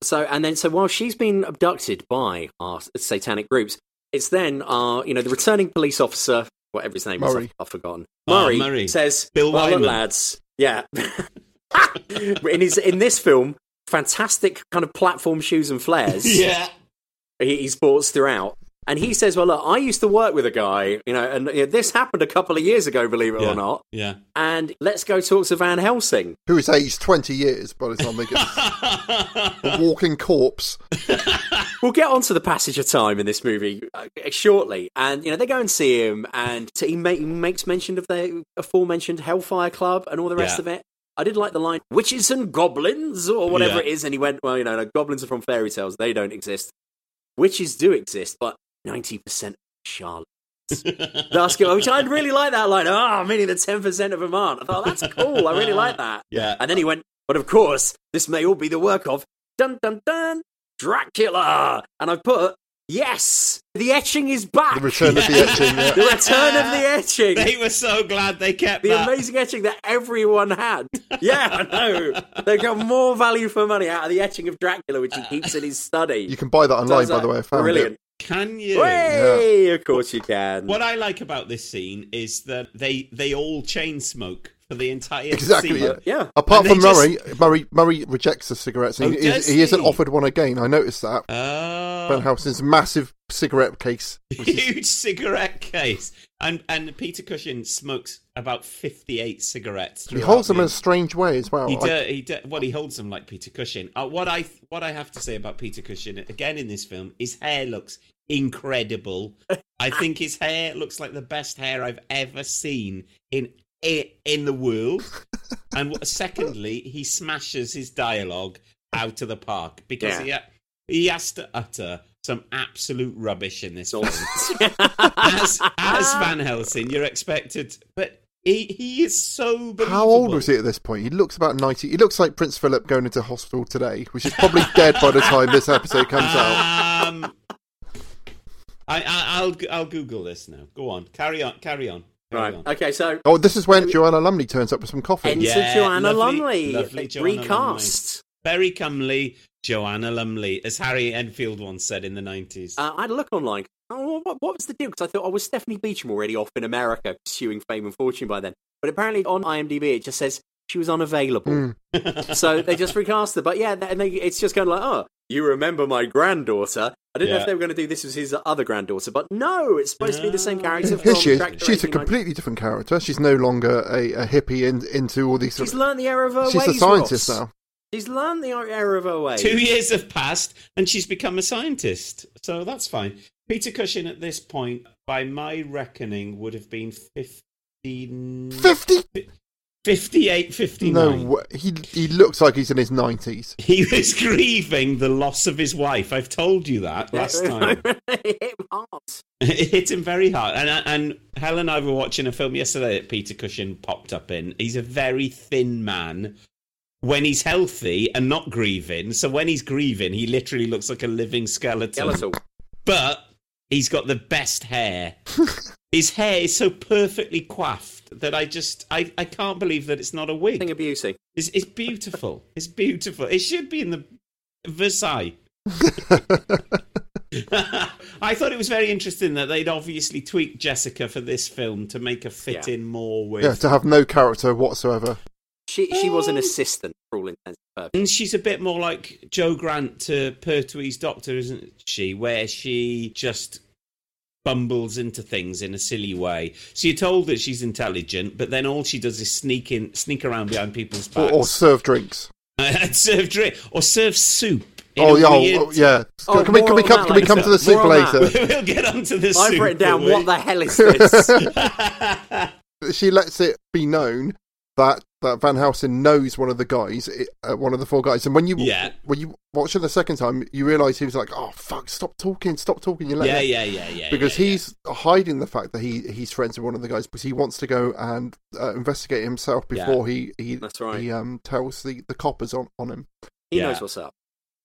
So and then so while she's been abducted by our satanic groups, it's then our you know the returning police officer, whatever his name is, Murray. I've, I've forgotten. Oh, Murray, Murray. says, Bill well, Wyman. lads, yeah." [laughs] [laughs] in his in this film, fantastic kind of platform shoes and flares. [laughs] Yeah. he, he sports throughout. And he says, "Well, look, I used to work with a guy, you know, and you know, this happened a couple of years ago, believe it Yeah. or not. Yeah. And let's go talk to Van Helsing. Who is aged 20 years by the time they get [laughs] a walking corpse. We'll get onto the passage of time in this movie uh, shortly, and you know they go and see him, and he, ma- he makes mention of the aforementioned Hellfire Club and all the rest Yeah. of it. I did like the line "witches and goblins" or whatever Yeah. it is, and he went, "Well, you know, no, goblins are from fairy tales; they don't exist. Witches do exist, but ninety percent charlatans." [laughs] That's good. Which I really like that line. Oh, meaning the ten percent of them aren't. I thought that's cool. I really like that. [laughs] Yeah. And then he went, but of course, this may all be the work of dun dun dun Dracula. And I put, yes, the etching is back. The return of the [laughs] etching. Yeah. The return of the etching. They were so glad they kept the that. amazing etching that everyone had. Yeah, I know. They got more value for money out of the etching of Dracula, which he keeps in his study. You can buy that online, was by like, the way. I found Brilliant. it. Can you? Way, of course you can. What I like about this scene is that they they all chain smoke for the entire Exactly. Yeah. Yeah. Apart And from they Murray, Murray, Murray rejects the cigarettes. And Oh, he, does he isn't offered one again. I noticed that. Oh. Van Helsing's massive cigarette case. [laughs] which is- Huge cigarette case, and and Peter Cushing smokes about fifty eight cigarettes. he throughout holds them the- in a strange way as well. He, I- do, he do, well, he holds them like Peter Cushing. Uh, what I what I have to say about Peter Cushing again in this film, his hair looks incredible. [laughs] I think his hair looks like the best hair I've ever seen in i- in the world. [laughs] And secondly, he smashes his dialogue out of the park because Yeah. he he has to utter some absolute rubbish in this film. [laughs] As as Van Helsing, you're expected, but he he is so. Believable. How old was he at this point? He looks about 90. He looks like Prince Philip going into hospital today, which is probably [laughs] dead by the time this episode comes out. Um, I, I I'll I'll Google this now. Go on, carry on, carry on. Carry right. Okay, so Oh, this is when Joanna Lumley turns up with some coffee. enter Yeah, Joanna lovely- Lumley, lovely Joanna recast. Very comely, Joanna Lumley, as Harry Enfield once said in the 90s. Uh, I had a look online. Oh, what, what was the deal? Because I thought, oh, was Stephanie Beacham already off in America pursuing fame and fortune by then? But apparently on IMDb it just says she was unavailable. so they just recast her. But yeah, and they, it's just kind of like, oh, you remember my granddaughter? I didn't know if they were going to do this as his other granddaughter, but no, it's supposed to be the same character. Here from she is. She's a 1890. completely different character. She's no longer a, a hippie in, into all these. Sort She's of, learned the error of her she's ways. a scientist Ross. now. She's learned the error of her ways. Two years have passed and she's become a scientist. So that's fine. Peter Cushing at this point, by my reckoning, would have been 15... 50? 58, 59. No, way. he he looks like he's in his nineties. He was grieving the loss of his wife. I've told you that last [laughs] time. it hit him hard. it hit him very hard. And uh, and Helen and I were watching a film yesterday that Peter Cushing popped up in. He's a very thin man when he's healthy and not grieving. So when he's grieving, he literally looks like a living skeleton. Skeletal. But he's got the best hair. [laughs] his hair is so perfectly coiffed that I just I, I can't believe that it's not a wig. Thing of beauty. It's, it's beautiful. [laughs] It's beautiful. It should be in the Versailles. [laughs] [laughs] I thought it was very interesting that they'd obviously tweaked Jessica for this film to make her fit Yeah. in more with. Yeah, to have no character whatsoever. She she was an um, assistant for all intents and purposes. And she's a bit more like Jo Grant to Pertwee's Doctor, isn't she? Where she just bumbles into things in a silly way. So you're told that she's intelligent, but then all she does is sneak in, sneak around behind people's Or, backs or serve drinks. [laughs] and serve drink or serve soup. in Oh yeah, oh, weird- oh, yeah. Oh, can we can we come can we come to the soup More on that. later? [laughs] we'll get onto the I've soup. written down what the hell is [laughs] this? she lets it be known that that Van Helsing knows one of the guys, uh, one of the four guys, and when you Yeah. when you watch it the second time, you realise he was like, "Oh fuck, stop talking, stop talking." You let Yeah, yeah, yeah, yeah. because yeah, yeah. he's hiding the fact that he he's friends with one of the guys because he wants to go and uh, investigate himself Yeah. before he he That's right. he um tells the the coppers on on him. He Yeah. knows what's up.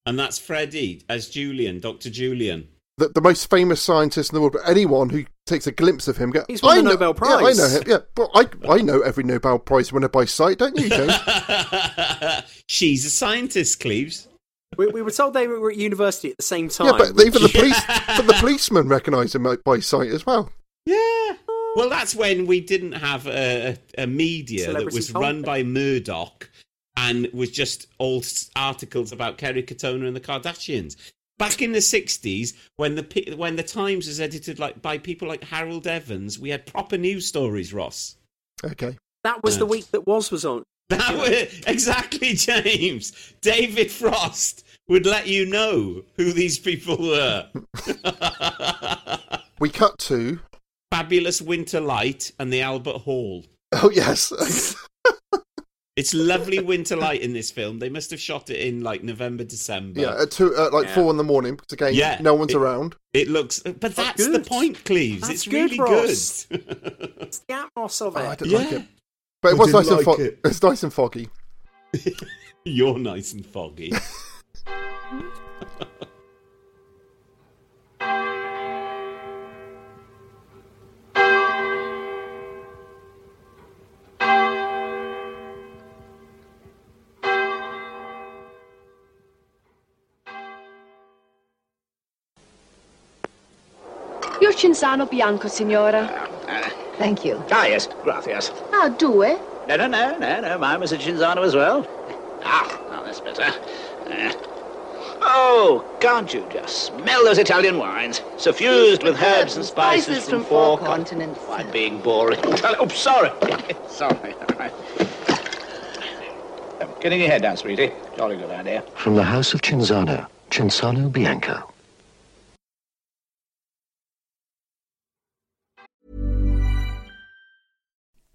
and that's Freddie as Julian, Doctor Julian. The, the most famous scientist in the world, but anyone who takes a glimpse of him, go, He's won I the know, Nobel Yeah, I know him. Yeah, but I I know every Nobel Prize winner by sight, don't you, James? [laughs] She's a scientist, Cleves. We, we were told they were at university at the same time. yeah, but even the police, but the policeman recognise him uh, by sight as well. Yeah. Well, that's when we didn't have a, a, a media that was content. run by Murdoch and was just all articles about Kerry Katona and the Kardashians. Back in the '60s, when the when the Times was edited like by people like Harold Evans, we had proper news stories. Ross. Okay. that was the week that was was on. That was [laughs] exactly James. David Frost would let you know who these people were. [laughs] We cut to Fabulous Winter Light and the Albert Hall. oh yes, [laughs] It's lovely winter light in this film. They must have shot it in like November, December. yeah, at two at like Yeah. four in the morning because again, Yeah, no one's it- around. It looks, but that's the point, Cleves. That's it's good, really Ross. good. It's the atmos of Oh, I it. didn't Yeah. like it, but it I was didn't nice and like fo- it. it's nice and foggy. [laughs] You're nice and foggy. [laughs] Cinzano Bianco, signora. Thank you. Ah, yes, gracias. Ah, due? No, no, no, no, no, mine was a Cinzano as well. Ah, now that's better. Uh, oh, can't you just smell those Italian wines? Suffused with herbs and spices from four continents. Why, being boring. Oh, sorry. [laughs] sorry. All right. [laughs] Um, Getting your head down, sweetie. Jolly good idea. From the House of Cinzano, Cinzano Bianco.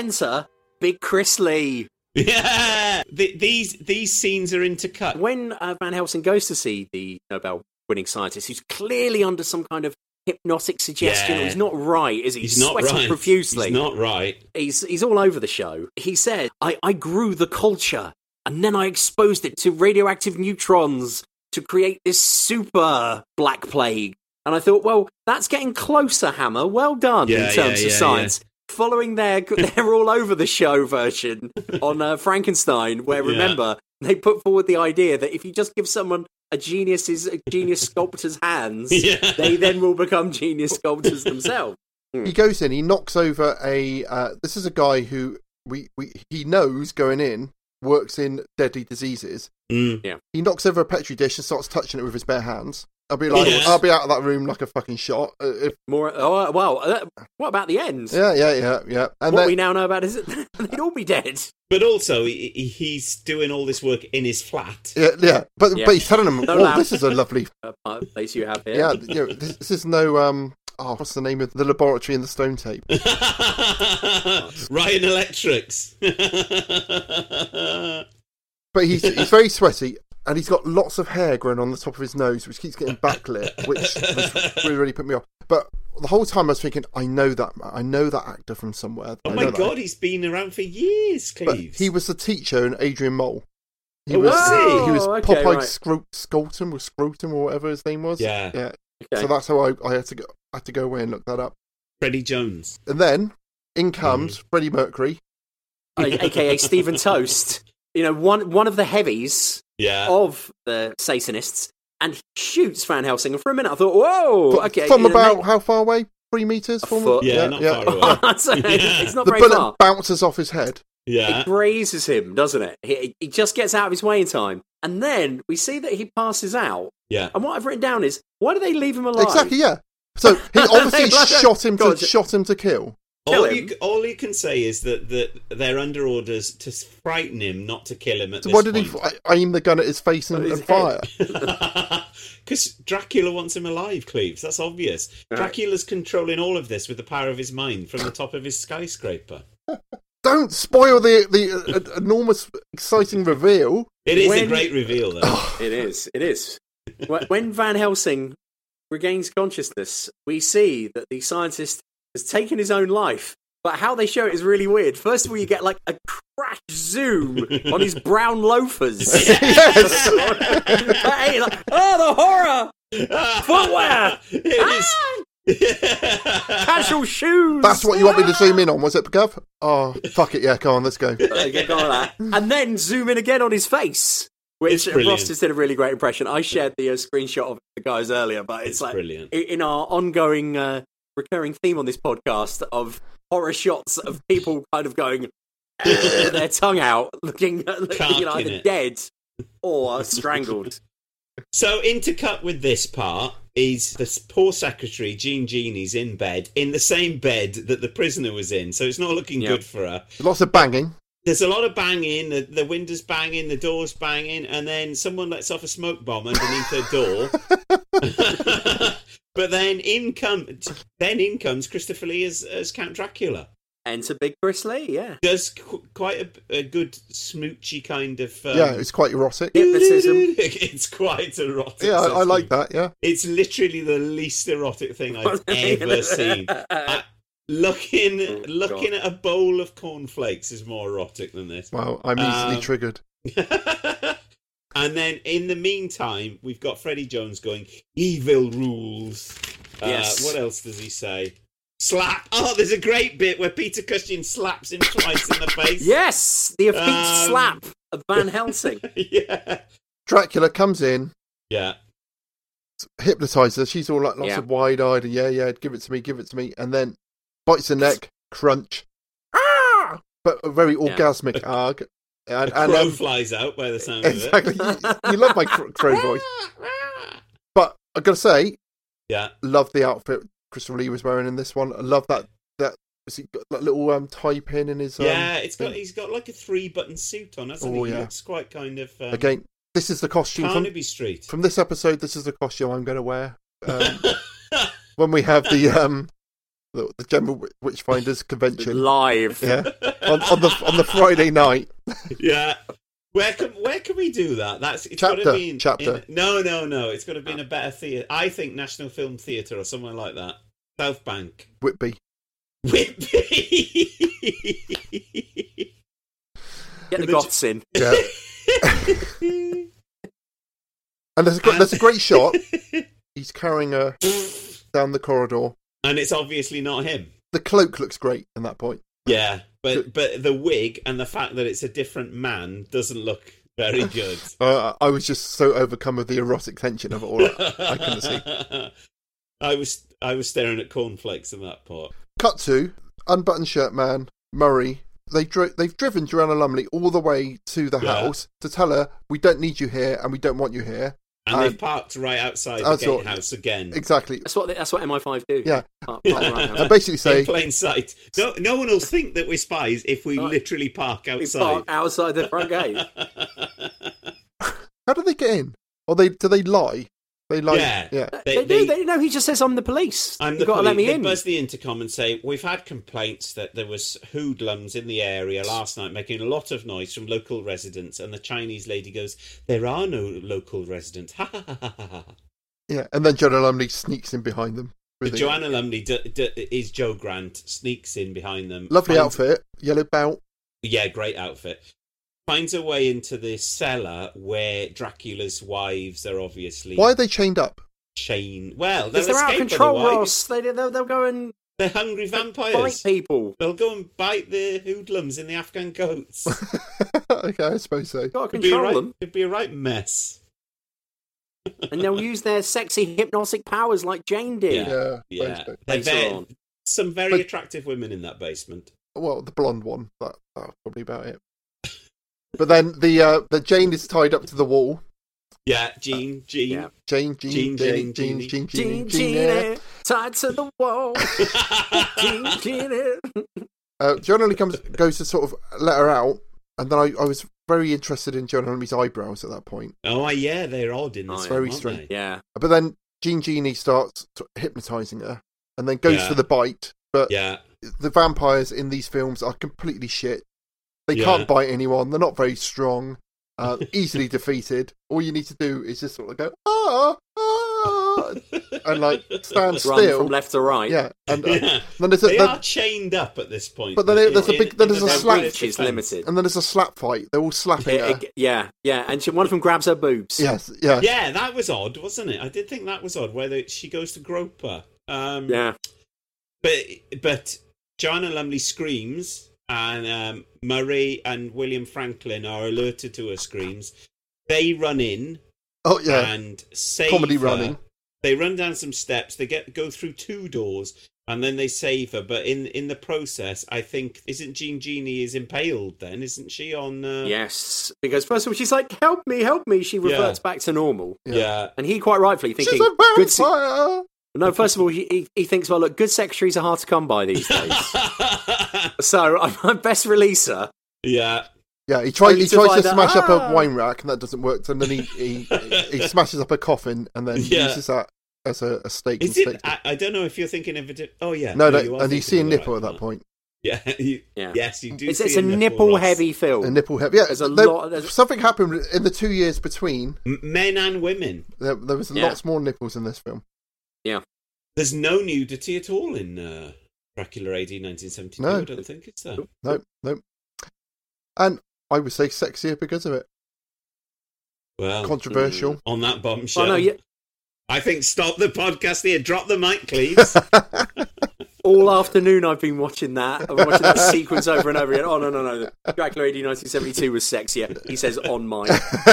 Enter Big Chris Lee. Yeah, Th- these these scenes are intercut. When uh, Van Helsing goes to see the Nobel winning scientist, who's clearly under some kind of hypnotic suggestion, Yeah. he's not right, is he? He's not sweating right. profusely. He's not right. He's he's all over the show. He said, I, I grew the culture and then I exposed it to radioactive neutrons to create this super black plague. And I thought, well, that's getting closer, Hammer. Well done Yeah, in terms yeah, of science. Following their [laughs] they're all over the show version on uh, Frankenstein, where Yeah. remember they put forward the idea that if you just give someone a genius's a genius [laughs] sculptor's hands, Yeah. they then will become genius sculptors themselves. [laughs] He goes in, he knocks over a. Uh, this is a guy who we, we he knows going in works in deadly diseases. Mm. Yeah. He knocks over a petri dish and starts touching it with his bare hands. I'll be like, Yes. I'll be out of that room like a fucking shot. Uh, if, More. Oh wow! Uh, what about the end? yeah, yeah, yeah, yeah. And what then, we now know about is that [laughs] they'd all be dead. But also, he, he- he's doing all this work in his flat. yeah, yeah, but Yeah. but he's telling them, "Oh, lamp. this is a lovely, [laughs] Uh, uh, place you have here. yeah, you know, this, this is no um, oh, what's the name of the laboratory in the stone tape? [laughs] Ryan Electrics. But he's he's very sweaty, and he's got lots of hair growing on the top of his nose, which keeps getting backlit, which has [laughs] really really put me off. But the whole time I was thinking, I know that I know that actor from somewhere. oh I my know that. god, he's been around for years, But Cleves. he was the teacher in Adrian Mole. He Oh, was was he? he was Oh, okay, Popeye right. Scro- Scrotum or Scrotum or whatever his name was. Yeah. yeah. Okay. So that's how I, I had to go. I had to go away and look that up. Freddie Jones. And then in comes Mm. Freddie Mercury. Uh, aka [laughs] Steven Toast. You know, one one of the heavies Yeah. of the Satanists, and he shoots Van Helsing. And for a minute, I thought, whoa, okay, From you know, about how far away? Three meters. From foot. Yeah, not far [laughs] away. [laughs] So uh, it's not the very bullet far. bounces off his head. Yeah. It grazes him, doesn't it? He, he just gets out of his way in time, and then we see that he passes out. Yeah. And what I've written down is, why do they leave him alive? Exactly. Yeah. So he [laughs] obviously shot him to shot him to kill. Kill All him. you, all you can say is that, that they're under orders to frighten him, not to kill him at So this why did he f- aim the gun at his face and, his and fire? Because [laughs] Dracula wants him alive, Cleves. That's obvious. Right. Dracula's controlling all of this with the power of his mind from the top of his skyscraper. [laughs] Don't spoil the the uh, enormous, exciting reveal. It is a great reveal, though. [coughs] It is. It is. When- when Van Helsing regains consciousness, we see that the scientist has taken his own life But how they show it is really weird. First of all, you get like a crash zoom on his [laughs] brown loafers. Yes. [laughs] Hey, like, oh, the horror! Footwear! It Ah! [laughs] Casual shoes! That's what you want me to zoom in on, was it, Gav? Oh, fuck it, yeah, come on, let's go. There you go, go on. And then zoom in again on his face. Which Ross just did a really great impression. I shared the uh, screenshot of the guys earlier, but it's, It's like brilliant. in our ongoing uh, recurring theme on this podcast of horror shots of people kind of going their tongue out, [laughs] looking, looking Carking either it. dead or [laughs] strangled. So intercut with this part is this poor secretary Jean Jeannie's in bed in the same bed that the prisoner was in, so it's not looking good for her. Lots of banging. There's a lot of banging, the, the windows banging, the doors banging, and then someone lets off a smoke bomb underneath her door. [laughs] but then in come then in comes Christopher Lee as, as Count Dracula. Enter Big Chris Lee, yeah. Does qu- quite a, a good smoochy kind of um, yeah, it's quite erotic. Hypnotism. [laughs] it's quite erotic. Yeah, I, I like that, yeah. It's literally the least erotic thing I've [laughs] ever seen. I- looking Oh, looking at a bowl of cornflakes is more erotic than this. Wow, I'm easily Um, triggered. [laughs] And then in the meantime, we've got Freddie Jones going, evil rules. Uh, what else does he say? Slap. Oh, there's a great bit where Peter Cushing slaps him twice in the face. Yes, the effete Um, slap of Van [laughs] Helsing. yeah. Dracula comes in, Yeah. hypnotizes her. She's all like lots Yeah. of wide eyed and yeah, yeah, give it to me, give it to me. And then bites her neck, crunch. Ah! But a very Yeah. orgasmic arg. And, crow um, flies out by the sound exactly. of it. you, you love my cr- crow voice. But I gotta say, Yeah. love the outfit Christopher Lee was wearing in this one. I love that that, was he got that little um, tie pin in his. Um, yeah, it's got thing. he's got like a three button suit on, hasn't Oh, he? He yeah. looks quite kind of um, Again, this is the costume from, Carnaby Street. from this episode. This is the costume I'm going to wear um, [laughs] when we have the um the, the General Witchfinders convention Live. Yeah, on, on the on the Friday night. yeah. Where can where can we do that? That's it's got Chapter, to be in, chapter. in- no, no, no. It's got to be in a ah. better theatre. I think National Film Theatre or somewhere like that. South Bank. Whitby. Whitby. Get the goths in. Yeah. [laughs] and there's a, there's a great shot. [laughs] He's carrying her down the corridor. And it's obviously not him. The cloak looks great in that point. Yeah, but but the wig and the fact that it's a different man doesn't look very [laughs] good. Uh, I was just so overcome with the erotic tension of it all. I couldn't see. [laughs] I was I was staring at cornflakes in that part. Cut to unbuttoned shirt man Murray. They dri- they've driven Joanna Lumley all the way to the Yeah. house to tell her we don't need you here and we don't want you here. And they've parked right outside the That's what- gatehouse again. Exactly. That's what that's what MI5 do. Yeah. Park- park around. [laughs] And basically say in plain sight. No, no one will think that we're spies if we literally park We outside. park outside the front gate. [laughs] How do they get in? Or they do they lie? They lie. Yeah. yeah. They- They, they- do. They, no, he just says I'm the police. I'm You've the got to let police. me They in. buzz the intercom and say, "We've had complaints that there was hoodlums in the area last night, making a lot of noise from local residents." And the Chinese lady goes, "There are no local residents." [laughs] Ha ha ha ha ha. ha. Yeah. And then Joanna Lumley sneaks in behind them. But with the- Joanna Lumley d- d- is Jo Grant, sneaks in behind them. Lovely finds- outfit, yellow belt. Yeah, great outfit. Finds a way into this cellar where Dracula's wives are obviously Why are they chained up? chained. Well, they'll Because they're out of control, otherwise. Ross. They, they'll, they'll go and They're hungry vampires. bite people. They'll go and bite the hoodlums in the Afghan goats. [laughs] okay, I suppose so. Got to It'd be a control right, them. It'd be a right mess. And they'll [laughs] use their sexy hypnotic powers like Jane did. Yeah. Yeah, suppose so. They're Later some very But- attractive women in that basement. Well, the blonde one. That, that's probably about it. But then the uh, the Jane is tied up to the wall. Yeah, Jean, Jean. Yeah. Jane, Jean, Jean, Jane, Jane, Jean, Jean, Jean, Jean, Jean, Jean. tied to the wall. [laughs] Jean, Jean. Uh, Joanna Lumley comes goes to sort of let her out, and then I, I was very interested in Joanna Lumley's eyebrows at that point. Oh, yeah, they're odd in this Oh, yeah. Very aren't strange. they? Yeah. But then Jean Genie starts hypnotizing her, and then goes Yeah. for the bite. But Yeah. the vampires in these films are completely shit. They Yeah. can't bite anyone. They're not very strong. Uh, [laughs] easily defeated. All you need to do is just sort of go ah ah, and like [laughs] stand Run still from left to right. Yeah, and uh, [laughs] Yeah. then there's a, they then- are chained up at this point. but then it- there's a big then there's a slap reach is limited. and then there's a slap fight. They're all slapping Yeah, her. it- yeah, yeah, and she, one of them grabs her boobs. Yes, yeah, Yeah, that was odd, wasn't it? I did think that was odd. Whether she goes to grope her. Um, Yeah. but but Joanna Lumley screams, and um, Murray and William Franklyn are alerted to her screams. They run in. Oh, yeah. and save Comedy her. running. They run down some steps. They get go through two doors, and then they save her. But in in the process, I think isn't Jean Genie is impaled? Then isn't she on? Uh... Yes, because first of all, she's like, "Help me, help me." She reverts Yeah. back to normal. Yeah. and he quite rightfully thinking, She's a "Good." se- vampire. No, first of all, he, he he thinks, "Well, look, good secretaries are hard to come by these days." [laughs] so I, I best releaser. Yeah. Yeah, he tries. He to tries to find out, smash up "Ah!" a wine rack, and that doesn't work. And then he he, he [laughs] smashes up a coffin, and then Yeah. uses that as a, a stake. Is it? I, I don't know if you're thinking of it. Oh yeah. No, you no, are and you thinking see a nipple right at that point. [laughs] Yeah, you, Yeah. Yes, you do. It's, see it's a nipple, nipple Ross. heavy film. A nipple heavy. Yeah, There's a there- lot. There's, something happened in the two years between. M- Men and women. There, there was Yeah. lots more nipples in this film. Yeah, There's no nudity at all in uh, Dracula AD 1972. No. I don't think it's there. No, no. And I would say sexier because of it. Well, Controversial. on that bombshell. oh no, yeah. I think stop the podcast here. Drop the mic, please. [laughs] All afternoon I've been watching that. I've been watching that [laughs] sequence over and over again. Oh no, no, no! Dracula AD 1972 was sexier. He says on mine, [laughs]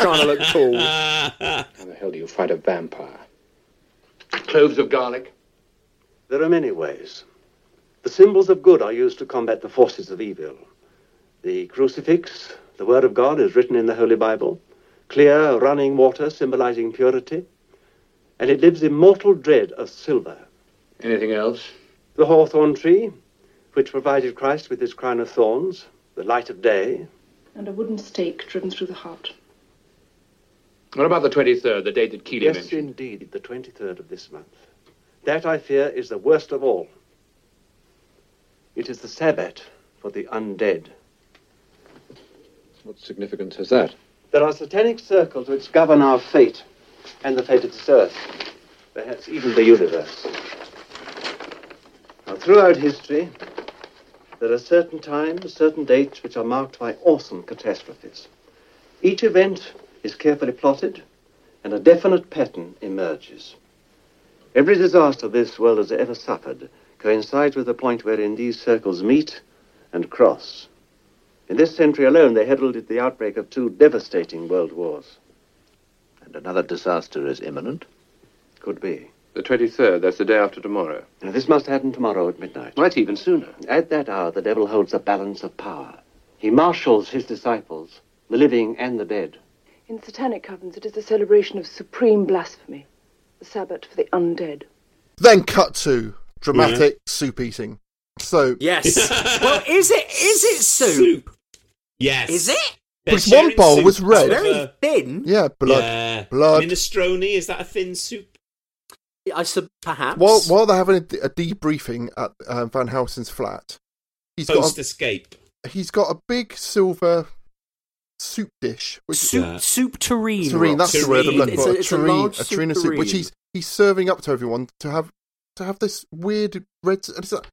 trying to look cool. How the hell do you fight a vampire? Cloves of garlic. There are many ways. The symbols of good are used to combat the forces of evil. The crucifix, the Word of God, is written in the Holy Bible. Clear, running water symbolizing purity. And it lives in mortal dread of silver. Anything else? The hawthorn tree, which provided Christ with his crown of thorns, the light of day. And a wooden stake driven through the heart. What about the 23rd, the date that Keeley yes, mentioned? indeed, the 23rd of this month. That, I fear, is the worst of all. It is the Sabbath for the undead. What significance has that? There are satanic circles which govern our fate and the fate of this earth, perhaps even the universe. Now, throughout history, there are certain times, certain dates which are marked by awesome catastrophes. Each event is carefully plotted, and a definite pattern emerges. Every disaster this world has ever suffered coincides with the point wherein these circles meet and cross. In this century alone, they heralded the outbreak of two devastating world wars. And another disaster is imminent? Could be. The 23rd, that's the day after tomorrow. Now, this must happen tomorrow at midnight. Well, that's even sooner. At that hour, the devil holds a balance of power. He marshals his disciples, the living and the dead. In satanic covens, it is a celebration of supreme blasphemy, the Sabbath for the undead. Then cut to dramatic soup eating. So Yes. [laughs] well, is it? Is it soup? soup. Yes. Is it? Because one bowl was red. Very thin. Yeah, blood. Yeah. Blood. Minestrone, is that a thin soup? I sub perhaps. While while they're having a, a debriefing at um, Van Helsing's flat, he's got Post a, escape. he's got a big silver soup dish, which soup soup tureen. tureen. That's the word I'm looking It's for. a, A it's a tureen, large a tureen of soup, which he's he's serving up to everyone to have to have this weird red. And it's like,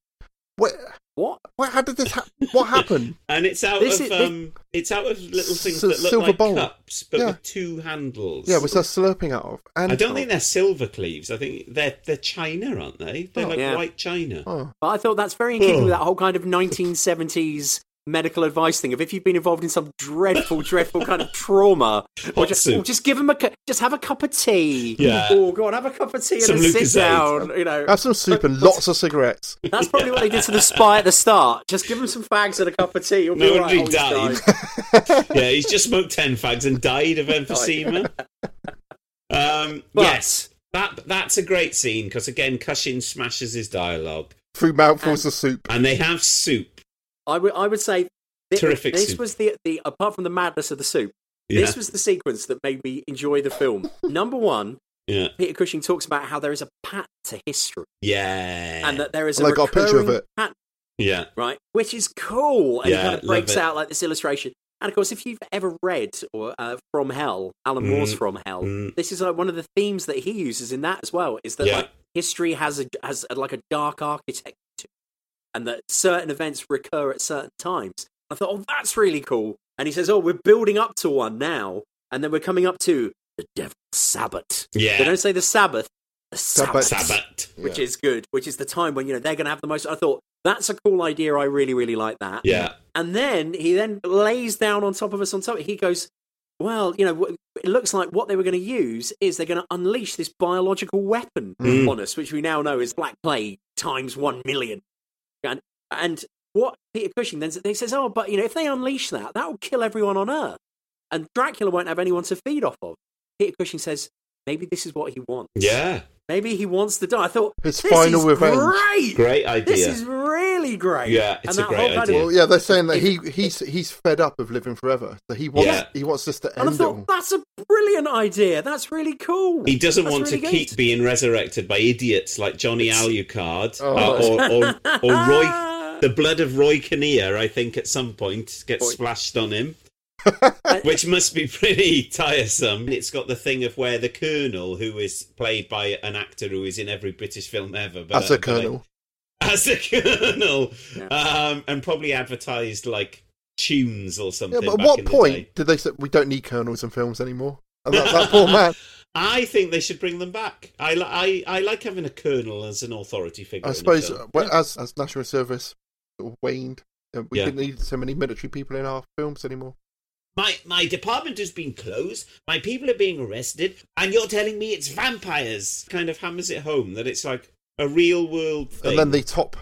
what? What? What? How did this? Ha- what happened? [laughs] And it's out This of is- um, it's out of little things S- that look silver like bowl. cups, but Yeah. with two handles. Yeah, which they're slurping out of. And I don't think they're silver Cleves. I think they're they're china, aren't they? They're Oh. like Yeah. white china. Oh. But I thought that's very in keeping Oh. with that whole kind of 1970s medical advice thing of if you've been involved in some dreadful, dreadful kind of trauma, or just, or just give them a cu- just have a cup of tea. Yeah. Oh, go on, have a cup of tea Some and a sit down. You know, Have some soup and lots of cigarettes. [laughs] that's probably what they did to the spy at the start. Just give him some fags and a cup of tea. You'll be No all right, he old died. yeah, he's just smoked ten fags and died of emphysema. [laughs] um, yes, that that's a great scene because again, Cushing smashes his dialogue, Through mouthfuls of soup. and they have soup. I would I would say thi- Terrific This soup. was the the apart from the madness of the soup. This was the sequence that made me enjoy the film. Number one, Yeah, Peter Cushing talks about how there is a pattern to history, yeah, and that there is Well, a I got a picture of recurring it. pattern, yeah. right? Which is cool, and Yeah, he kind of breaks out like this illustration. And of course, if you've ever read or uh, From Hell, Alan Moore's Mm. From Hell, Mm. this is like one of the themes that he uses in that as well. Is that Yeah. like history has a has a, like a dark architecture, to it, and that certain events recur at certain times. I thought, oh, that's really cool. And he says, oh, we're building up to one now, and then we're coming up to the Devil's Sabbath. Yeah. they don't say the Sabbath, the Sabbath, Sabbath. which is good, which is the time when you know they're going to have the most. I thought that's a cool idea. I really, really like that. Yeah. And then he then lays down on top of us on top. He goes, well, you know, it looks like what they were going to use is they're going to unleash this biological weapon Mm. on us, which we now know is Black Plague times one million. And and what Peter Cushing then he says, oh, but you know, if they unleash that, that will kill everyone on Earth, and Dracula won't have anyone to feed off of. Peter Cushing says, maybe this is what he wants. Yeah. Maybe he wants to die. I thought His this final is revenge. Great, Great idea. This is really great. Yeah, it's And a that great whole idea. Well, yeah, they're saying that he he's he's fed up of living forever. So he wants Yeah. he wants this to end. And I end it thought all. that's a brilliant idea. That's really cool. He doesn't That's want really to good. keep being resurrected by idiots like Johnny Alucard Oh. uh, or, or, or Roy. [laughs] The blood of Roy Kinnear, I think, at some point gets Boy. splashed on him, [laughs] which must be pretty tiresome. It's got the thing of where the Colonel, who is played by an actor who is in every British film ever, but As a I- colonel. [laughs] as a Colonel, um, and probably advertised like tunes or Yeah, something. but at what in point day. did they say we don't need colonels in films anymore? And that, that poor man. [laughs] I think they should bring them back. I, li- I, I like having a colonel as an authority figure. I suppose uh, well, as as national service waned, uh, we Yeah. didn't need so many military people in our films anymore. My my department has been closed. My people are being arrested, and you're telling me it's vampires. Kind of hammers it home that it's like a real world thing. And then the top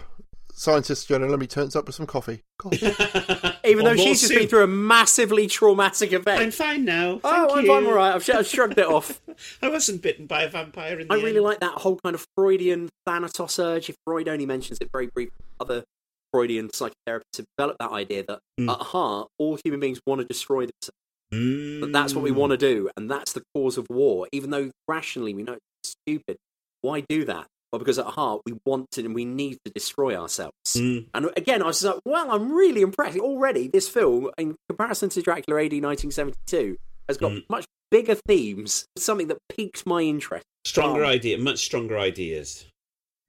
scientist Joanna Lumley turns up with some coffee. Coffee [laughs] Even though more she's just been through a massively traumatic event. I'm fine now. oh, Thank I'm, you. I'm all right. I've, sh- I've shrugged it off. [laughs] I wasn't bitten by a vampire in the I really end. like that whole kind of Freudian Thanatos urge. If Freud only mentions it very briefly, other Freudian psychotherapists have developed that idea that Mm. at heart, all human beings want to destroy themselves. Mm. That that's what we want to do, and that's the cause of war. Even though rationally we know it's stupid, why do that? Well, because at heart we want to and we need to destroy ourselves. Mm. And again, I was like, well, I'm really impressed. Already, this film, in comparison to Dracula AD 1972, has got Mm. much bigger themes, something that piqued my interest. Stronger Oh. idea, much stronger ideas.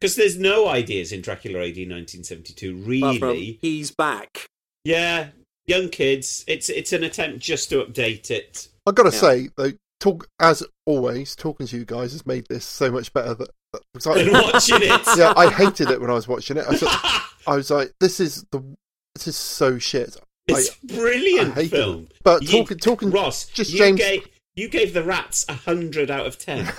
Because there's no ideas in Dracula AD 1972, Apart from, really. he's back. Yeah, young kids. It's it's an attempt just to update it. I've got to Yeah. say though, talk as always, talking to you guys has made this so much better. That, that was like- watching it. [laughs] yeah, I hated it when I was watching it. I was, [laughs] like- I was like, this is the this is so shit. It's I- a brilliant I hated film. it. But You- talking talking Ross, just you James. gave you gave the rats a hundred out of ten, [laughs]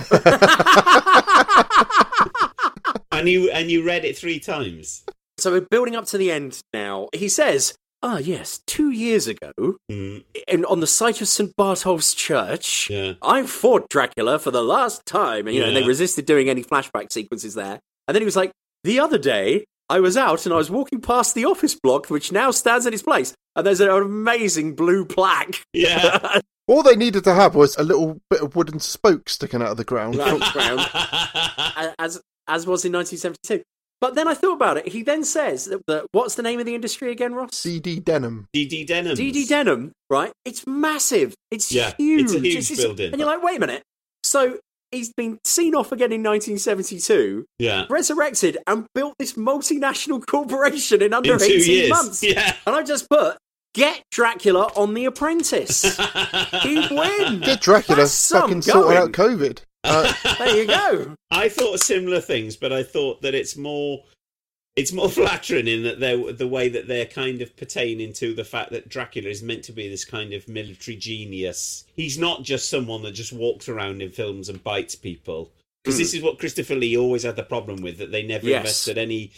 and you and you read it three times. So we're building up to the end now. He says, "Ah, yes, two years ago, Mm, in, on the site of St Bartolph's Church, yeah. I fought Dracula for the last time." And, you know, and they resisted doing any flashback sequences there. And then he was like, "The other day, I was out and I was walking past the office block, which now stands in its place, and there's an amazing blue plaque." Yeah. [laughs] All they needed to have was a little bit of wooden spoke sticking out of the ground. Ground, [laughs] as as was in 1972. But then I thought about it. He then says that, that what's the name of the industry again, Ross? CD Denham. DD Denham. DD Denham, right? It's massive. It's Yeah, huge. it's a huge It's- building. And you're like, wait a minute. So he's been seen off again in 1972, Yeah. resurrected, and built this multinational [laughs] corporation in under In two 18 years. months. [laughs] Yeah. And I just put, get Dracula on The Apprentice. [laughs] He'd win. Get Dracula That's fucking sorting out COVID. Uh, There you go. [laughs] I thought similar things, but I thought that it's more it's more [laughs] flattering in that they're the way that they're kind of pertaining to the fact that Dracula is meant to be this kind of military genius. He's not just someone that just walks around in films and bites people. Because this is what Christopher Lee always had the problem with that they never Yes. invested any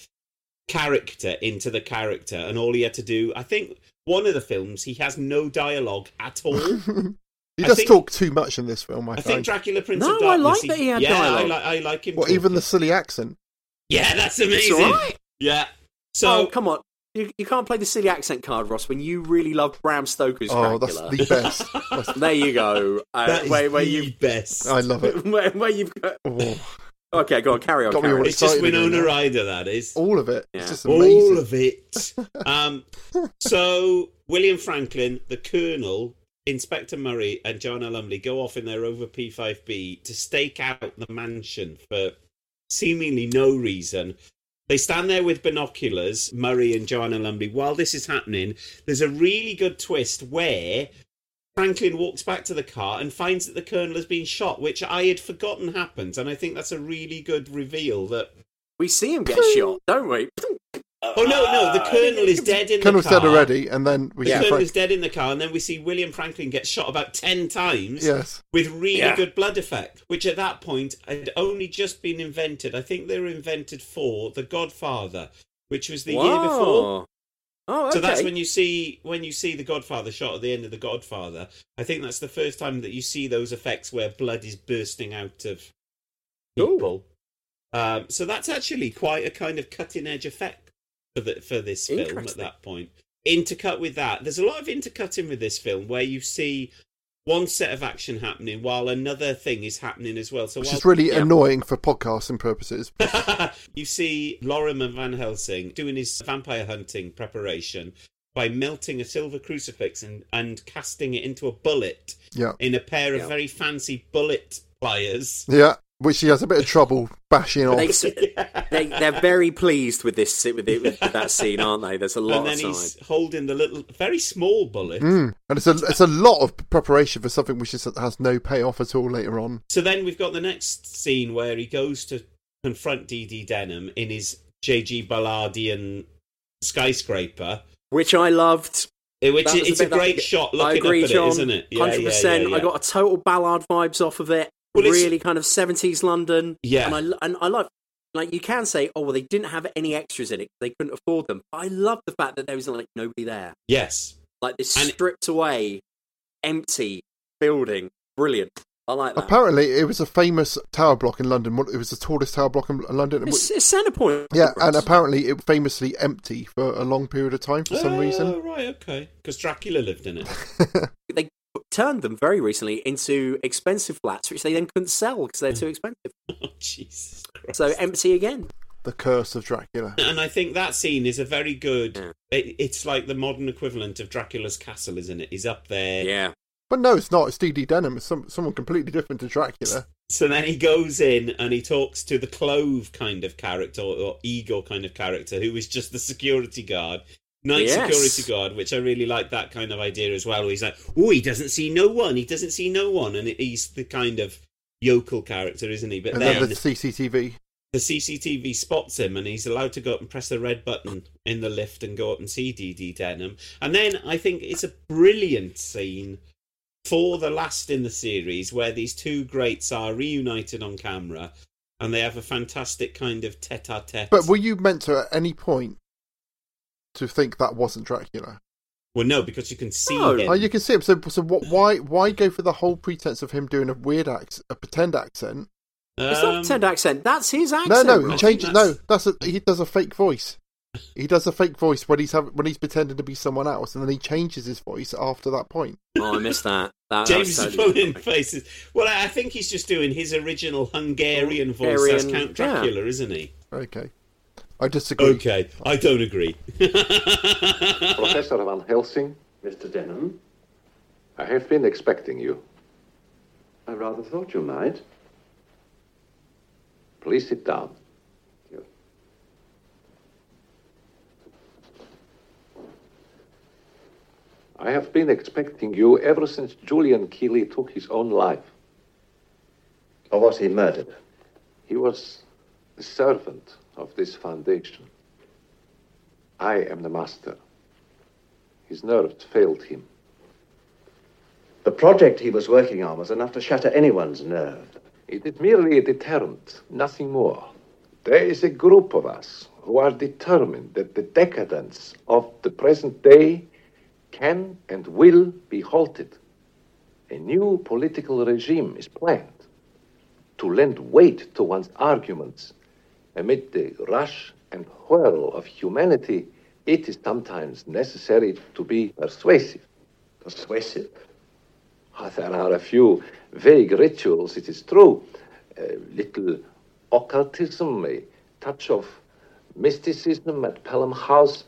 character into the character, and all he had to do, I think, one of the films he has no dialogue at all. [laughs] he I does think- talk too much in this film. I, I find. think Dracula Prince No, of I Darkness. like that he had yeah, dialogue. I, like I like him. Well, even the silly accent. Yeah, that's It's amazing. all right. Yeah. So oh, come on. You, you can't play the silly accent card, Ross, when you really love Bram Stoker's Oh, that's Dracula. the best. [laughs] That's- There you go. [laughs] Uh, that is where, where the you best. I love it. [laughs] where, where you've got. Oh, Okay, go on, carry on. Got carry on. It's just excited again Winona. Ryder. That is all of it. Yeah. It's just all of it. um, so William Franklyn, the Colonel, Inspector Murray, and Joanna Lumley go off in their Rover P5B to stake out the mansion for seemingly no reason. They stand there with binoculars, Murray and Joanna Lumley. While this is happening, there's a really good twist where Franklyn walks back to the car and finds that the Colonel has been shot, which I had forgotten happened. And I think that's a really good reveal that. We see him get shot, don't we? Oh, no, no, the Colonel is dead in Colonel's the car. dead already, and then we the see Colonel Frank- is dead in the car, and then we see William Franklyn get shot about 10 times Yes. with really Yeah. good blood effect, which at that point had only just been invented. I think they were invented for The Godfather, which was the year Wow. before. Oh, So that's when you see when you see the Godfather shot at the end of the Godfather. I think that's the first time that you see those effects where blood is bursting out of people. Um, so that's actually quite a kind of cutting edge effect for the, for this film at that point. Intercut with that, there's a lot of intercutting with this film where you see one set of action happening while another thing is happening as well. So which while- is really Yeah. annoying for podcasting purposes. [laughs] you see Lorimer Van Helsing doing his vampire hunting preparation by melting a silver crucifix and, and casting it into a bullet Yeah. in a pair of Yeah. very fancy bullet pliers. Yeah, which he has a bit of trouble bashing But off. they, they, they're very pleased with this with, it, with that scene, aren't they? There's a lot of And then of he's holding the little, very small bullet. Mm. And it's a it's a lot of preparation for something which is, has no payoff at all later on. So then we've got the next scene where he goes to confront DD Denham in his J.G. Ballardian skyscraper. Which I loved. Which That is, was it's a bit that- great shot I looking agree, up at John, it, isn't it? Yeah, yeah, Hundred percent. yeah, yeah. I got a total Ballard vibes off of it. Well, really kind of seventies London. Yeah. and I and I love like you can say, oh well, they didn't have any extras in it; they couldn't afford them. I love the fact that there was like nobody there, Yes. like this And- stripped away, empty building. Brilliant. I like that. Apparently, it was a famous tower block in London. It was the tallest tower block in London. It's, it's Centrepoint. yeah, and apparently it famously empty for a long period of time for some Oh, reason. right, okay. Because Dracula lived in it. [laughs] they turned them very recently into expensive flats, which they then couldn't sell because they're too expensive. [laughs] oh, Jesus Christ. So empty again. The curse of Dracula. And I think that scene is a very good. It, it's like the modern equivalent of Dracula's castle, isn't it? He's up there. Yeah. But no, it's not. It's D.D. Denham. It's some, someone completely different to Dracula. So then he goes in and he talks to the Klove kind of character or, or Igor kind of character, who is just the security guard. Night Yes. security guard, which I really like that kind of idea as well. He's like, oh, he doesn't see no one. He doesn't see no one. And he's the kind of yokel character, isn't he? But and then then the CCTV. the CCTV spots him and he's allowed to go up and press the red button in the lift and go up and see DD Denham. And then I think it's a brilliant scene for the last in the series where these two greats are reunited on camera and they have a fantastic kind of tete a tete. But were you meant to at any point to think that wasn't Dracula? Well, no, because you can see No. him. Oh, you can see him. So, so what, why why go for the whole pretense of him doing a weird accent, a pretend accent? It's not a Um, pretend accent. That's his accent. No, no, he changes. No, that's a, he does a fake voice. He does a fake voice when he's have, when he's pretending to be someone else, and then he changes his voice after that point. Oh, I missed that. [laughs] that James was is totally pulling faces. Well, I think he's just doing his original Hungarian voice as Hungarian, Count yeah. Dracula, isn't he? Okay, I disagree. Okay, I don't agree. [laughs] Professor Van Helsing, Mr. Denham, I have been expecting you. I rather thought you might. Please sit down. I have been expecting you ever since Julian Keeley took his own life. Or was he murdered? He was the servant of this foundation. I am the master. His nerves failed him. The project he was working on was enough to shatter anyone's nerve. It is merely a deterrent, nothing more. There is a group of us who are determined that the decadence of the present day can and will be halted. A new political regime is planned to lend weight to one's arguments. Amid the rush and whirl of humanity, it is sometimes necessary to be persuasive. Persuasive? Ah, There are a few vague rituals, it is true. A little occultism, a touch of mysticism at Pelham House,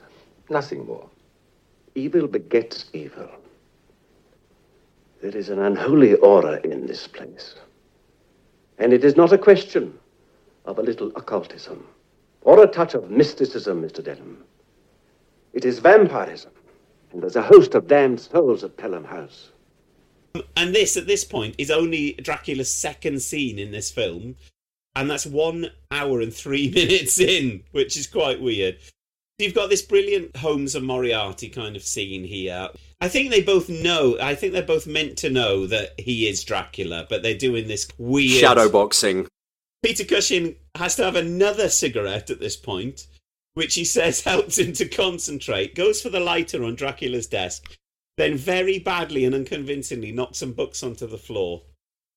nothing more. Evil begets evil. There is an unholy aura in this place. And it is not a question of a little occultism or a touch of mysticism, Mr. Denham. It is vampirism. And there's a host of damned souls at Pelham House. And this, at this point, is only Dracula's second scene in this film. And that's one hour and three [laughs] minutes in, which is quite weird. You've got this brilliant Holmes and Moriarty kind of scene here. I think they both know, I think they're both meant to know that he is Dracula, but they're doing this weird. Shadow boxing. Peter Cushing has to have another cigarette at this point, which he says [laughs] helps him to concentrate, goes for the lighter on Dracula's desk, then very badly and unconvincingly knocks some books onto the floor.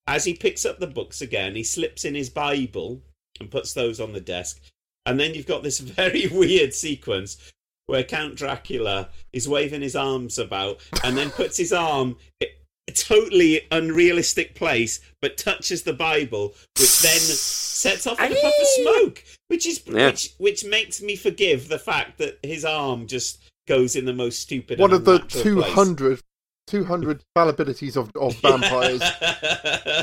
As he picks up the books again, he slips in his Bible and puts those on the desk. And then you've got this [laughs] very weird sequence where Count Dracula is waving his arms about and then puts his arm totally unrealistic place, but touches the Bible, which then sets off a puff of smoke, which is Yeah. which which makes me forgive the fact that his arm just goes in the most stupid. One of the unnatural 200, 200 fallibilities of, of [laughs] vampires.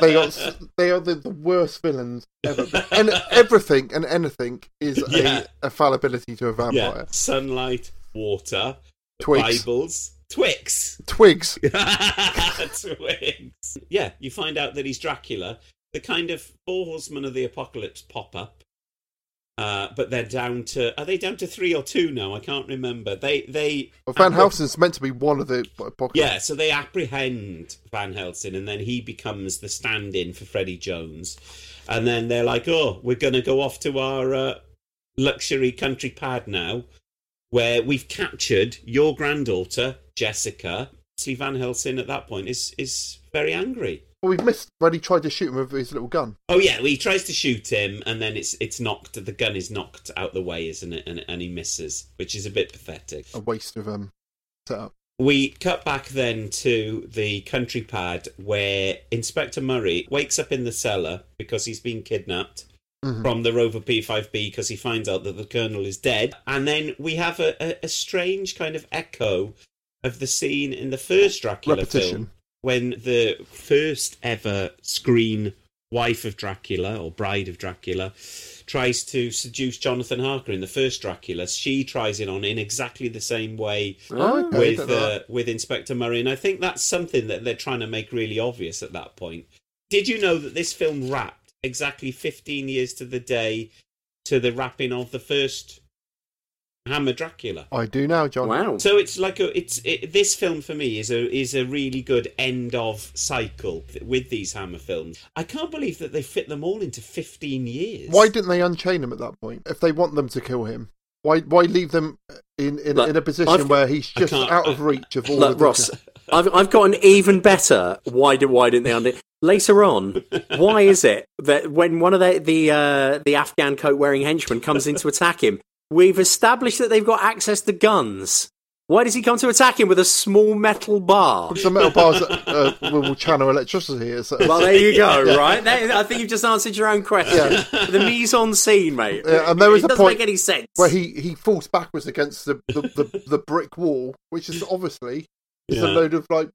they are they are the, the worst villains ever. [laughs] And everything and anything is Yeah. a, a fallibility to a vampire. Yeah, sunlight, water, Twigs. Bibles, Twix. Twigs. [laughs] Twigs. Yeah, you find out that he's Dracula. The kind of four horsemen of the apocalypse pop up. Uh, but they're down to are they down to three or two now? I can't remember. They they Well, Van appre- Helsing's meant to be one of the apocalypse. Yeah, so they apprehend Van Helsing, and then he becomes the stand-in for Freddie Jones, and then they're like, "Oh, we're going to go off to our uh, luxury country pad now, where we've captured your granddaughter Jessica." See, Van Helsing at that point is is very angry. Well, we've missed when he tried to shoot him with his little gun. Oh yeah, well, he tries to shoot him, and then it's it's knocked. The gun is knocked out the way, isn't it? And and he misses, which is a bit pathetic. A waste of um setup. We cut back then to the country pad where Inspector Murray wakes up in the cellar because he's been kidnapped Mhm. from the Rover P5B because he finds out that the Colonel is dead. And then we have a, a, a strange kind of echo of the scene in the first Dracula Repetition. film when the first ever screen wife of Dracula or bride of Dracula tries to seduce Jonathan Harker in the first Dracula. She tries it on in exactly the same way Oh, okay, with uh, with Inspector Murray, and I think that's something that they're trying to make really obvious at that point. Did you know that this film wrapped exactly 15 years to the day to the wrapping of the first Hammer Dracula? I do now, John. Wow. So it's like a it's it, this film for me is a is a really good end of cycle with these Hammer films. I can't believe that they fit them all into 15 years. Why didn't they unchain him at that point? If they want them to kill him, why why leave them in in, Look, in a position I've- where he's just out of reach of all Look, of the Ross, [laughs] I've I've got an even better. Why did why didn't they undo? Later on, why is it that when one of the the uh, the Afghan coat wearing henchmen comes in to attack him, we've established that they've got access to guns. Why does he come to attack him with a small metal bar? Because the metal bars uh, will channel electricity. So. Well, there you go. [laughs] Yeah. Right, That- I think you've just answered your own question. The mise en scene, mate. Yeah, and there is it a doesn't point make any sense. where he, he falls backwards against the, the, the, the brick wall, which is obviously just a load of like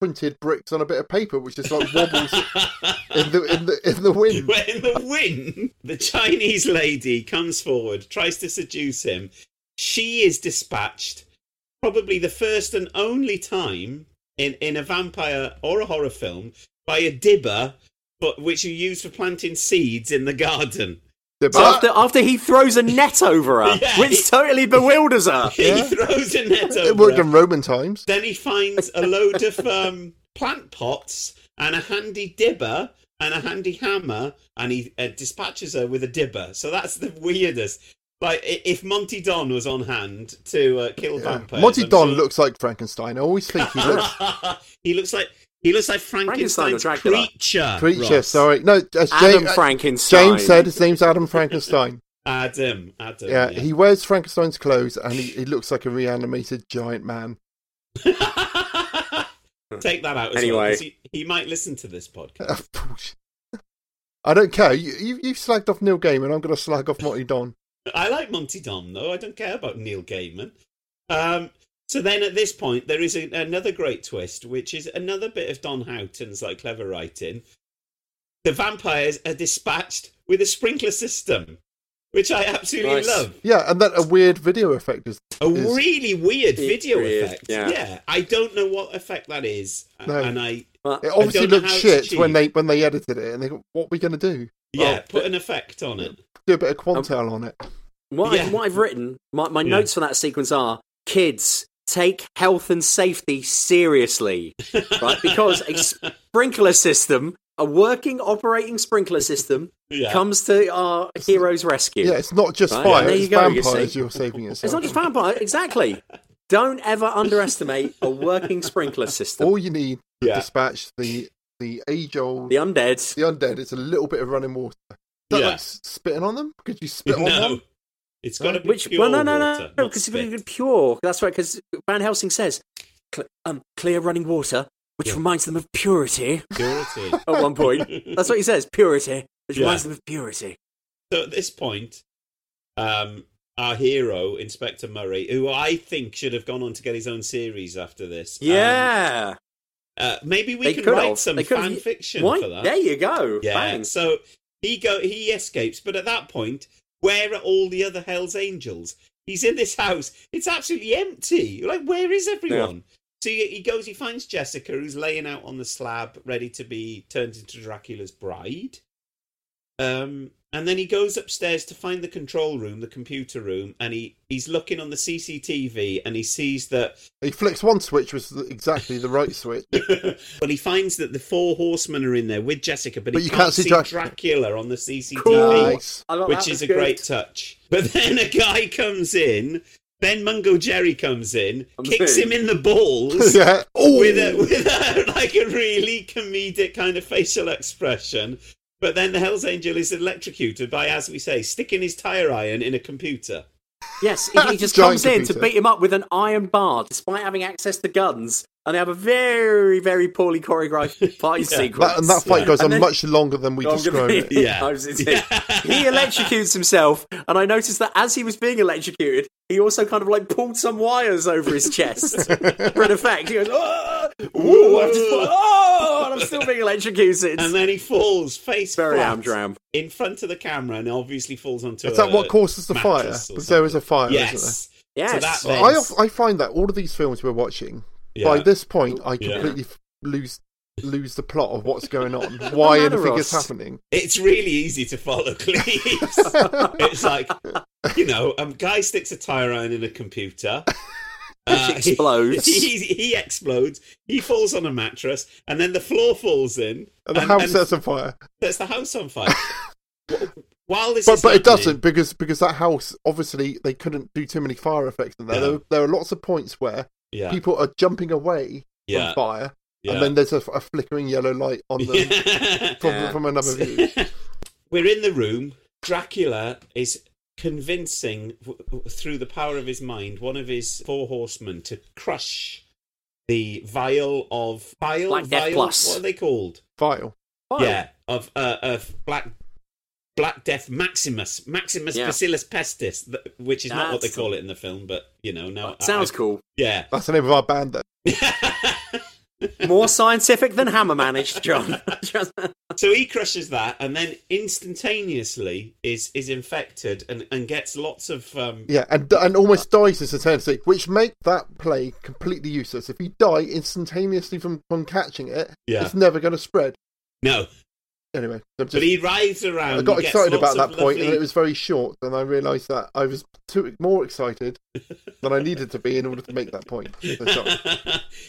printed bricks on a bit of paper, which just like wobbles in the in the in the wind. [laughs] in the wind, the Chinese lady comes forward, tries to seduce him. She is dispatched, probably the first and only time in, in a vampire or a horror film, by a dibber, but which you use for planting seeds in the garden. After after he throws a net over her, [laughs] Yeah, which he- totally bewilders her. [laughs] He throws a net over her. It worked her. in Roman times. Then he finds a load of um, [laughs] plant pots and a handy dibber and a handy hammer, and he uh, dispatches her with a dibber. So that's the weirdest. Like if Monty Don was on hand to uh, kill vampires, Monty I'm Don sure- looks like Frankenstein. I always think he looks he looks like he looks like Frankenstein or Frankenstein's Dracula? creature. creature. Ross. Sorry, no, as Adam James, uh, Frankenstein. James said his name's Adam Frankenstein. [laughs] Adam. Adam. Yeah, he wears Frankenstein's clothes and he, he looks like a reanimated giant man. [laughs] Take that out as well, he, he might listen to this podcast. I don't care. You, you, you've slagged off Neil Gaiman. I'm going to slag off Monty Don. [laughs] I like Monty Don though. I don't care about Neil Gaiman. Um, So then at this point, there is a, another great twist, which is another bit of Don Houghton's like clever writing. The vampires are dispatched with a sprinkler system, which I absolutely Nice. love. Yeah, and then a weird video effect is. A is- really weird video weird, effect. yeah. I don't know what effect that is, No. and I It obviously don't looked shit when they when they edited it, and they go, "What are we gonna do? yeah Oh, put an effect on it. do a bit of Quantel um, on it." What, Yeah. I, what I've written, my, my Yeah. notes for that sequence are kids, take health and safety seriously. [laughs] right? Because a sprinkler system, a working operating sprinkler system, Yeah. comes to our hero's rescue. Yeah, it's not just Right, fire; there it's you go, you vampires see. you're saving [laughs] yourself. It's not just vampire, exactly. Don't ever underestimate a working sprinkler system. All you need to Yeah. dispatch the the age old The undead. the undead. It's a little bit of running water. Is that Yeah. like spitting on them? Could you spit on [laughs] them? It's got to be Which, pure well, no, no, no, water, no, because spit. it's pure. That's right, because Van Helsing says, cl- um, clear running water, which Yeah. reminds them of purity purity. [laughs] at one point. That's what he says, purity, which Yeah. reminds them of purity. So at this point, um, our hero, Inspector Murray, who I think should have gone on to get his own series after this. um, Yeah. uh, maybe we They can write have. some They could have. fan fiction Why? for that. There you go. Yeah. Bang. So he go he escapes, but at that point, where are all the other Hell's Angels? He's in this house. It's absolutely empty. Like, where is everyone? So he, he goes. He finds Jessica, who's laying out on the slab, ready to be turned into Dracula's bride. Um, and then he goes upstairs to find the control room, the computer room, and he, he's looking on the CCTV, and he sees that He flicks one switch, was the- exactly the right switch. [laughs] well, he finds that the four horsemen are in there with Jessica, but, But he you can't, can't see see Drac- Dracula on the CCTV, Cool. Nice. Which is a good. great touch. But then a guy comes in, then Mungo Jerry comes in, I'm kicks saying. him in the balls [laughs] yeah. With a with a [laughs] like a really comedic kind of facial expression. But then the Hell's Angel is electrocuted by, as we say, sticking his tire iron in a computer. Yes, he, he [laughs] just Giant comes in to beat him up with an iron bar, despite having access to guns, and they have a very, very poorly choreographed [laughs] fight sequence. that, and that fight Yeah. goes And on then- much longer than we I'm described gonna- it. Yeah. I was- he electrocutes himself, and I noticed that as he was being electrocuted, he also kind of like pulled some wires over his chest [laughs] for an effect. He goes, "Oh, ooh, I've just fallen- oh, and I'm still being electrocuted." And then he falls face Very flat amdram. in front of the camera and obviously falls onto Is that what causes the fire? Because there is a fire, Yes. isn't Yes. So that there? then- I, I find that all of these films we're watching, Yeah. by this point, I Yeah. completely f- lose lose the plot of what's going on, [laughs] why anything is happening. It's really easy to follow [laughs] Cleves. [laughs] it's like, you know, a guy sticks a tire iron in a computer. Uh, explodes. He, he, he explodes. He falls on a mattress, and then the floor falls in, And the house sets on fire. sets the house on fire. While this But is but it doesn't because because that house obviously they couldn't do too many fire effects in there. Yeah. There, there are lots of points where Yeah. people are jumping away Yeah. from fire, Yeah. and then there's a, a flickering yellow light on them [laughs] from, Yeah. from another view. [laughs] We're in the room. Dracula is convincing, w- w- through the power of his mind, one of his four horsemen to crush the vial of vial. Black Death vial? Plus. What are they called? File. Yeah, of uh, of black. Black Death Maximus, Maximus Yeah. Bacillus Pestis, which is not what they call it in the film, but you know, now Sounds I- cool. Yeah, That's the name of our band. Then. [laughs] More scientific than Hammer managed, John. [laughs] So he crushes that, and then instantaneously is is infected and, and gets lots of um, Yeah, and and almost dies instantaneously, which make that play completely useless. If you die instantaneously from, from catching it, Yeah. it's never going to spread. no. Anyway, I'm But he rides around. I got excited about that point, and lovely- it was very short. And I realised that I was too more excited [laughs] than I needed to be in order to make that point. [laughs] So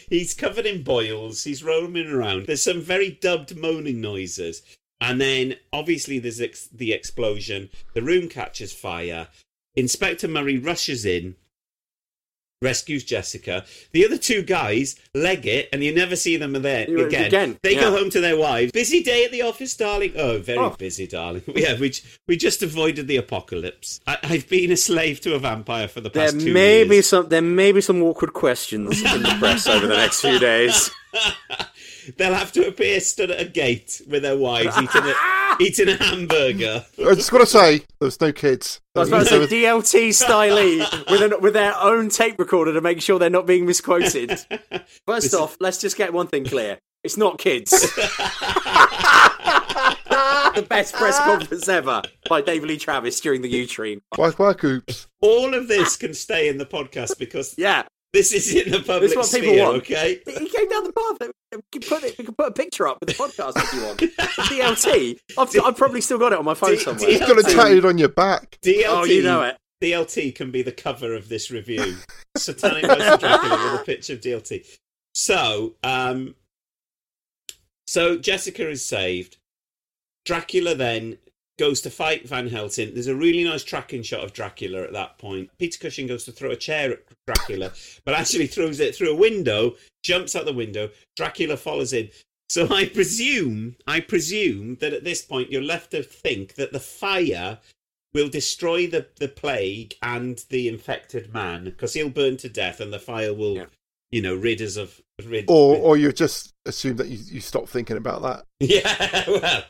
he's covered in boils. He's roaming around. There's some very dubbed moaning noises, and then obviously there's ex- the explosion. The room catches fire. Inspector Murray rushes in, rescues Jessica. The other two guys leg it, and you never see them there again. again, They go home to their wives. Busy day at the office, darling. Oh, very Oh. busy, darling. [laughs] Yeah, we we just avoided the apocalypse. I, I've been a slave to a vampire for the there past two may years. be some. There may be some awkward questions in the press over the next few days. [laughs] They'll have to appear stood at a gate with their wives eating a, [laughs] eating a hamburger. I just got to say, there was no kids. I was about to say DLT stylee [laughs] with an, with their own tape recorder to make sure they're not being misquoted. [laughs] First off, let's just get one thing clear: it's not kids. the best press conference ever by David Lee Travis during the Yewtree. Quack quack oops. All of this can stay in the podcast because yeah, this is in the public This is what people sphere. want. Okay. He came down the path. We can put it. We can put a picture up with the podcast if you want. [laughs] DLT. I've, I've probably still got it on my phone D- somewhere. You've got it tatted on your back. DLT. Oh, you know it. DLT can be the cover of this review. Satanic versus Dracula with a [laughs] picture of DLT. So, um, so Jessica is saved. Dracula then goes to fight Van Helsing. There's a really nice tracking shot of Dracula at that point. Peter Cushing goes to throw a chair at Dracula, but actually throws it through a window, jumps out the window. Dracula follows in. So I presume, I presume that at this point you're left to think that the fire will destroy the, the plague and the infected man because he'll burn to death and the fire will, you know, rid us of rid. Or, rid- or you just assume that you, you stop thinking about that. [laughs] yeah, well,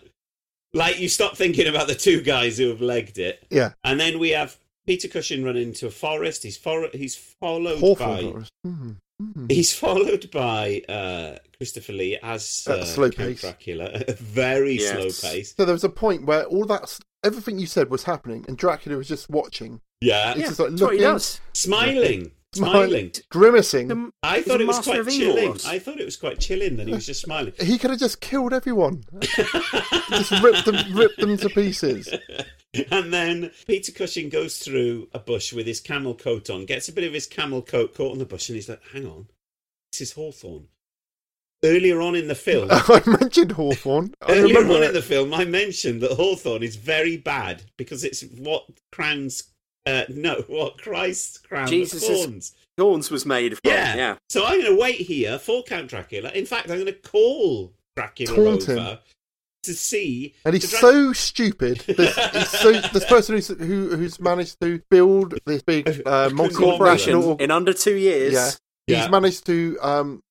like you stop thinking about the two guys who have legged it, Yeah. and then we have Peter Cushing run into a forest. He's for, he's followed Hawthorne by Forest. Mhm, mhm. he's followed by uh, Christopher Lee as At uh, a slow Count pace. Dracula, at [laughs] a very Yes. slow pace. So there was a point where all that, everything you said was happening, and Dracula was just watching. Yeah, He's just like what he looking, does. smiling, smiling, smiling. grimacing. I thought it was quite of evil. chilling. I thought it was quite chilling that he was just smiling. He could have just killed everyone. [laughs] just ripped them, ripped them to pieces. [laughs] and then Peter Cushing goes through a bush with his camel coat on, gets a bit of his camel coat caught on the bush, and he's like, "Hang on, this is Hawthorne." Earlier on in the film, [laughs] I mentioned Hawthorne. I earlier remember on it. in the film, I mentioned that Hawthorne is very bad because it's what crowns. Uh, no, [laughs] what Christ crowns Jesus' thorns. Thorns was made from. Yeah. yeah. So I'm going to wait here for Count Dracula. In fact, I'm going to call Dracula Taunt over him. to see. And he's to so stupid. [laughs] This, he's so this person who's who, who's managed to build this big uh, [laughs] multinational Corporation in under two years. Yeah, he's managed to um,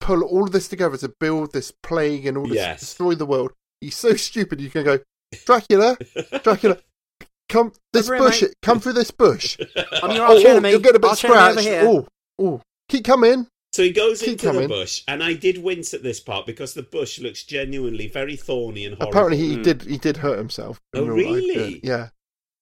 pull all of this together to build this plague and all this Yes. destroy the world. He's so stupid. You can go, Dracula, Dracula, come this Over here, bush, mate. come through this bush. [laughs] I'm your oh, arch oh, enemy. you'll get a bit Arch scratched. Oh, oh, keep coming. So he goes Keep into coming. the bush, and I did wince at this part because the bush looks genuinely very thorny and horrible. Apparently, he hmm. did. He did hurt himself. Oh, real life, really? Yeah.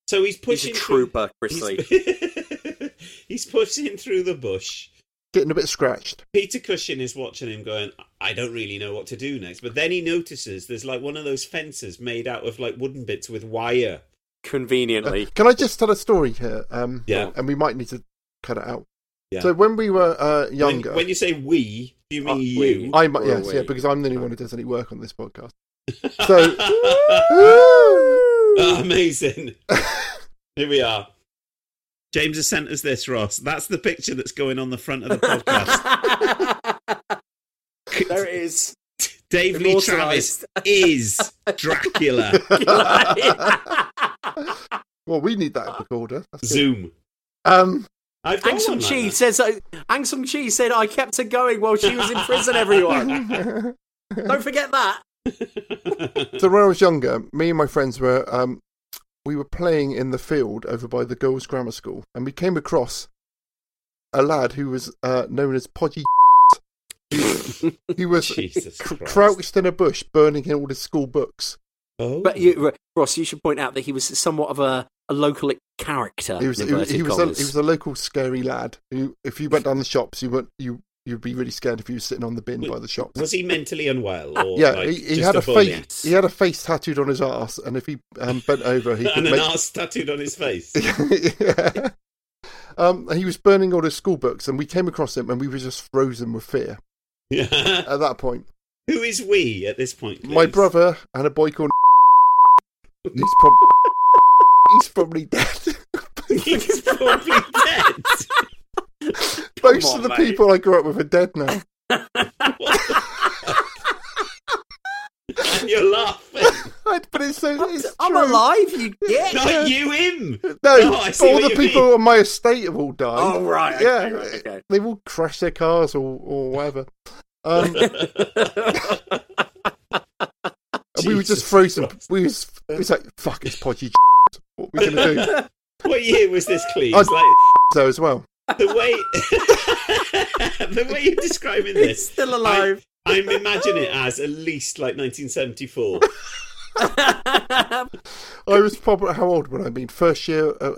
So he's He's a pushing. trooper, through, Chrisley. he's, [laughs] he's pushing through the bush. getting a bit scratched. Peter Cushing is watching him, going, "I don't really know what to do next." But then he notices there's like one of those fences made out of like wooden bits with wire. Conveniently. Can I just tell a story here? Um, Yeah. And we might need to cut it out. Yeah. So when we were uh, When- younger, when, you say we, do you mean Uh, you? I might, yes, we. yeah, because I'm the only one who does any work on this podcast. [laughs] So, [laughs] Oh, amazing. [laughs] Here we are. James has sent us this, Ross. That's the picture that's going on the front of the podcast. there it is. Dave Lee Travis is Dracula. Well, we need that recorder. That's good. Zoom. Um, I've got Aung San one like says, uh, Aung San Chi said, I kept her going while she was in prison, everyone. [laughs] Don't forget that. [laughs] so when I was younger, me and my friends were um, we were playing in the field over by the girls' grammar school, and we came across a lad who was uh, known as Podgy. He, [laughs] he was cr- crouched in a bush, burning in all his school books. Oh. But you, Ross, you should point out that he was somewhat of a, a local character. He was he, he was a, he was a local scary lad who, if you went down the shops, you weren't you you'd be really scared if you were sitting on the bin by the shops. Was he mentally unwell? Or yeah, like, he, he had a, bully? face. He had a face tattooed on his ass, and if he um, bent over, he [laughs] could and an make. arse tattooed on his face. [laughs] yeah. Um, he was burning all his school books, and we came across him, and we were just frozen with fear Yeah. [laughs] at that point. Who is we at this point? My brother and a boy called. He's, prob- [laughs] he's probably dead. [laughs] He's probably dead. [laughs] Most on, of the mate. people I grew up with are dead now. and you're laughing. but it's so. It's I'm true. alive, you get. Not you, him. No, Oh, all the people mean. on my estate have all died. Oh, right, okay, yeah, right, okay. they've all crashed their cars or, or whatever. Um, and we were were just frozen. We was, it was like, fuck, it's podgy. [laughs] What are we going to do? [laughs] What year was this, Cleves? I was Like [laughs] so as well. the way the way you're describing this, still alive. I, am imagining it as at least like 1974. I was probably how old would I been? First year. At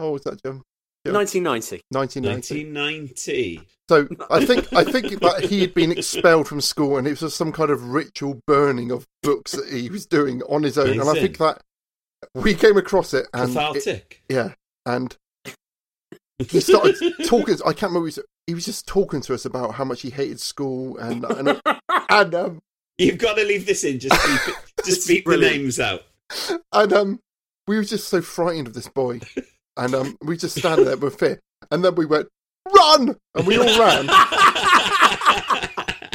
how old was that, Jim? Yeah. 1990. 1990. 1990. So I think I think [laughs] that he had been expelled from school, and it was just some kind of ritual burning of books that he was doing on his own. And I think that we came across it, and it- yeah, and he started talking. I can't remember. He was, he was just talking to us about how much he hated school, and and, [laughs] and um, You've got to leave this in. Just beep, [laughs] just beep the names out. and um, we were just so frightened of this boy, and um, we just standing there with fear, and then we went run, and we all ran. [laughs]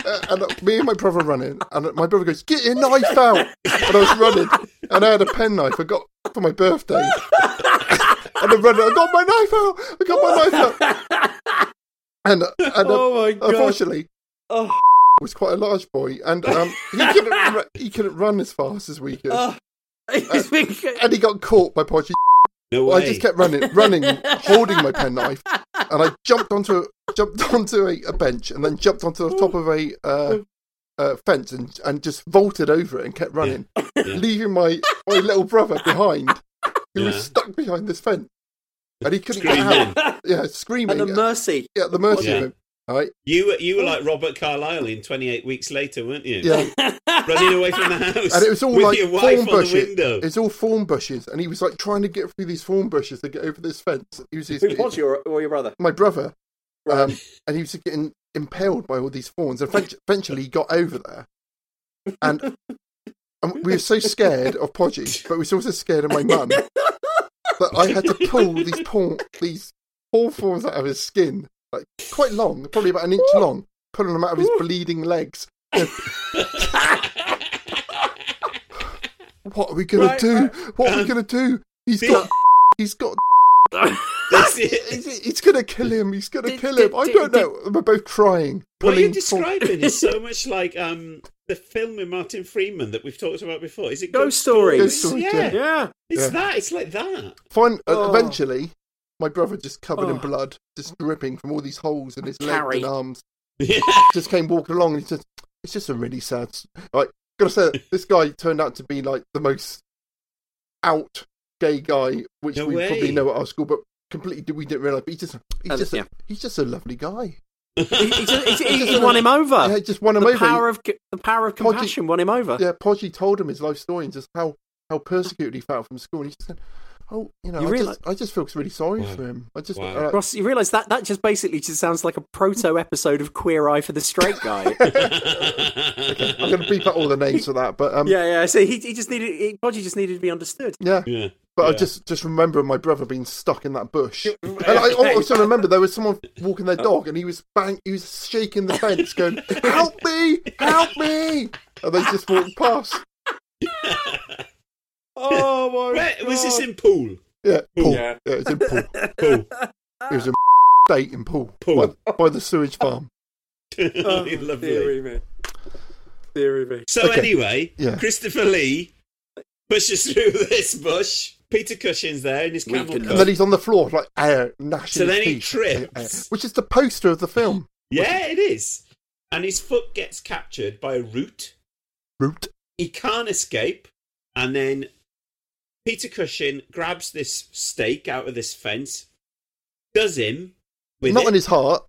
Uh, and uh, me and my brother running, and my brother goes, "Get your knife out!" And I was running, and I had a pen knife I got for my birthday. and I'm running. I got my knife out. I got my knife out. And, uh, and uh, Oh my God. unfortunately, Oh. was quite a large boy, and um, he couldn't [laughs] he couldn't run as fast as we could. Oh. [laughs] and he got caught by Podgy. No I just kept running, running, [laughs] holding my penknife, and I jumped onto jumped onto a, a bench, and then jumped onto the top of a uh, uh, fence, and and just vaulted over it and kept running, leaving my my little brother behind, who Yeah. was stuck behind this fence, and he couldn't get out. Yeah, screaming At the mercy. Yeah, the mercy Yeah. of him. All right. You were you were like Robert Carlyle in 28 Weeks Later, weren't you? Yeah. [laughs] Running away from the house. And it was all with like your wife thorn bushes. window. It's all thorn bushes, and he was like trying to get through these thorn bushes to get over this fence. He was, Who was your or your brother? my brother, um, and he was getting impaled by all these thorns. And eventually, he got over there, and, and we were so scared of Podgy, but we were also scared of my mum that I had to pull these paw, these paw thorns out of his skin, like quite long, probably about an inch long, pulling them out of his bleeding legs. [laughs] what are we gonna Right, do? right. What are we Um, gonna do? He's the- got. [laughs] He's got. That's it. [laughs] He's, he's gonna kill him. He's gonna Did- kill did- him. I don't know. We're both crying. What you're pulling thorn- describing is so much like um the film with Martin Freeman that we've talked about before. Is it Ghost Stories. Ghost Stories, Yeah. yeah. Yeah. It's Yeah. that. It's like that. Fine. uh, Oh. Eventually, my brother, just covered in Oh. blood, just dripping from all these holes in his legs and arms, Yeah. just came walking along, and he said, "It's just a really sad." s-" Like, gotta say, [laughs] this guy turned out to be like the most out gay guy, which No we way. probably know at our school, but completely we didn't realize. But he's just, he's just, a, yeah. he's just a lovely guy. [laughs] He, he, just- he, he won him over. Yeah, just won him the over. Power of the power of Podgy- compassion won him over. yeah, Podgy told him his life story and just how, how persecuted he felt from school. And he just said, "Oh, you know, You I, realise- just, I just feel really sorry Wow. for him. I just, Wow. uh, Ross, you realise that that just basically just sounds like a proto episode of Queer Eye for the Straight Guy. [laughs] I'm going to beep out all the names for that, but um, yeah, yeah. So he, he just needed, he, Podgy just needed to be understood. yeah. Yeah. But I just just remember my brother being stuck in that bush, [laughs] and I also remember there was someone walking their dog, and he was bang, he was shaking the fence, going, "Help me, help me!" And they just walked past. [laughs] Oh my Where, was this in Pool? Yeah, Pool. Yeah. Yeah, it's in Pool. [laughs] Pool. It was in [laughs] state in Pool, Pool. By, by the sewage farm. [laughs] Oh, lovely. me. Theory, me. So Okay. anyway, Yeah. Christopher Lee pushes through this bush. Peter Cushing's there in his We camel can- And then he's on the floor, like air, gnashing So his then he teeth. trips. which is the poster of the film. Yeah, it is. And his foot gets captured by a root. Root. He can't escape. And then Peter Cushing grabs this stake out of this fence, does him with Not it. in his heart.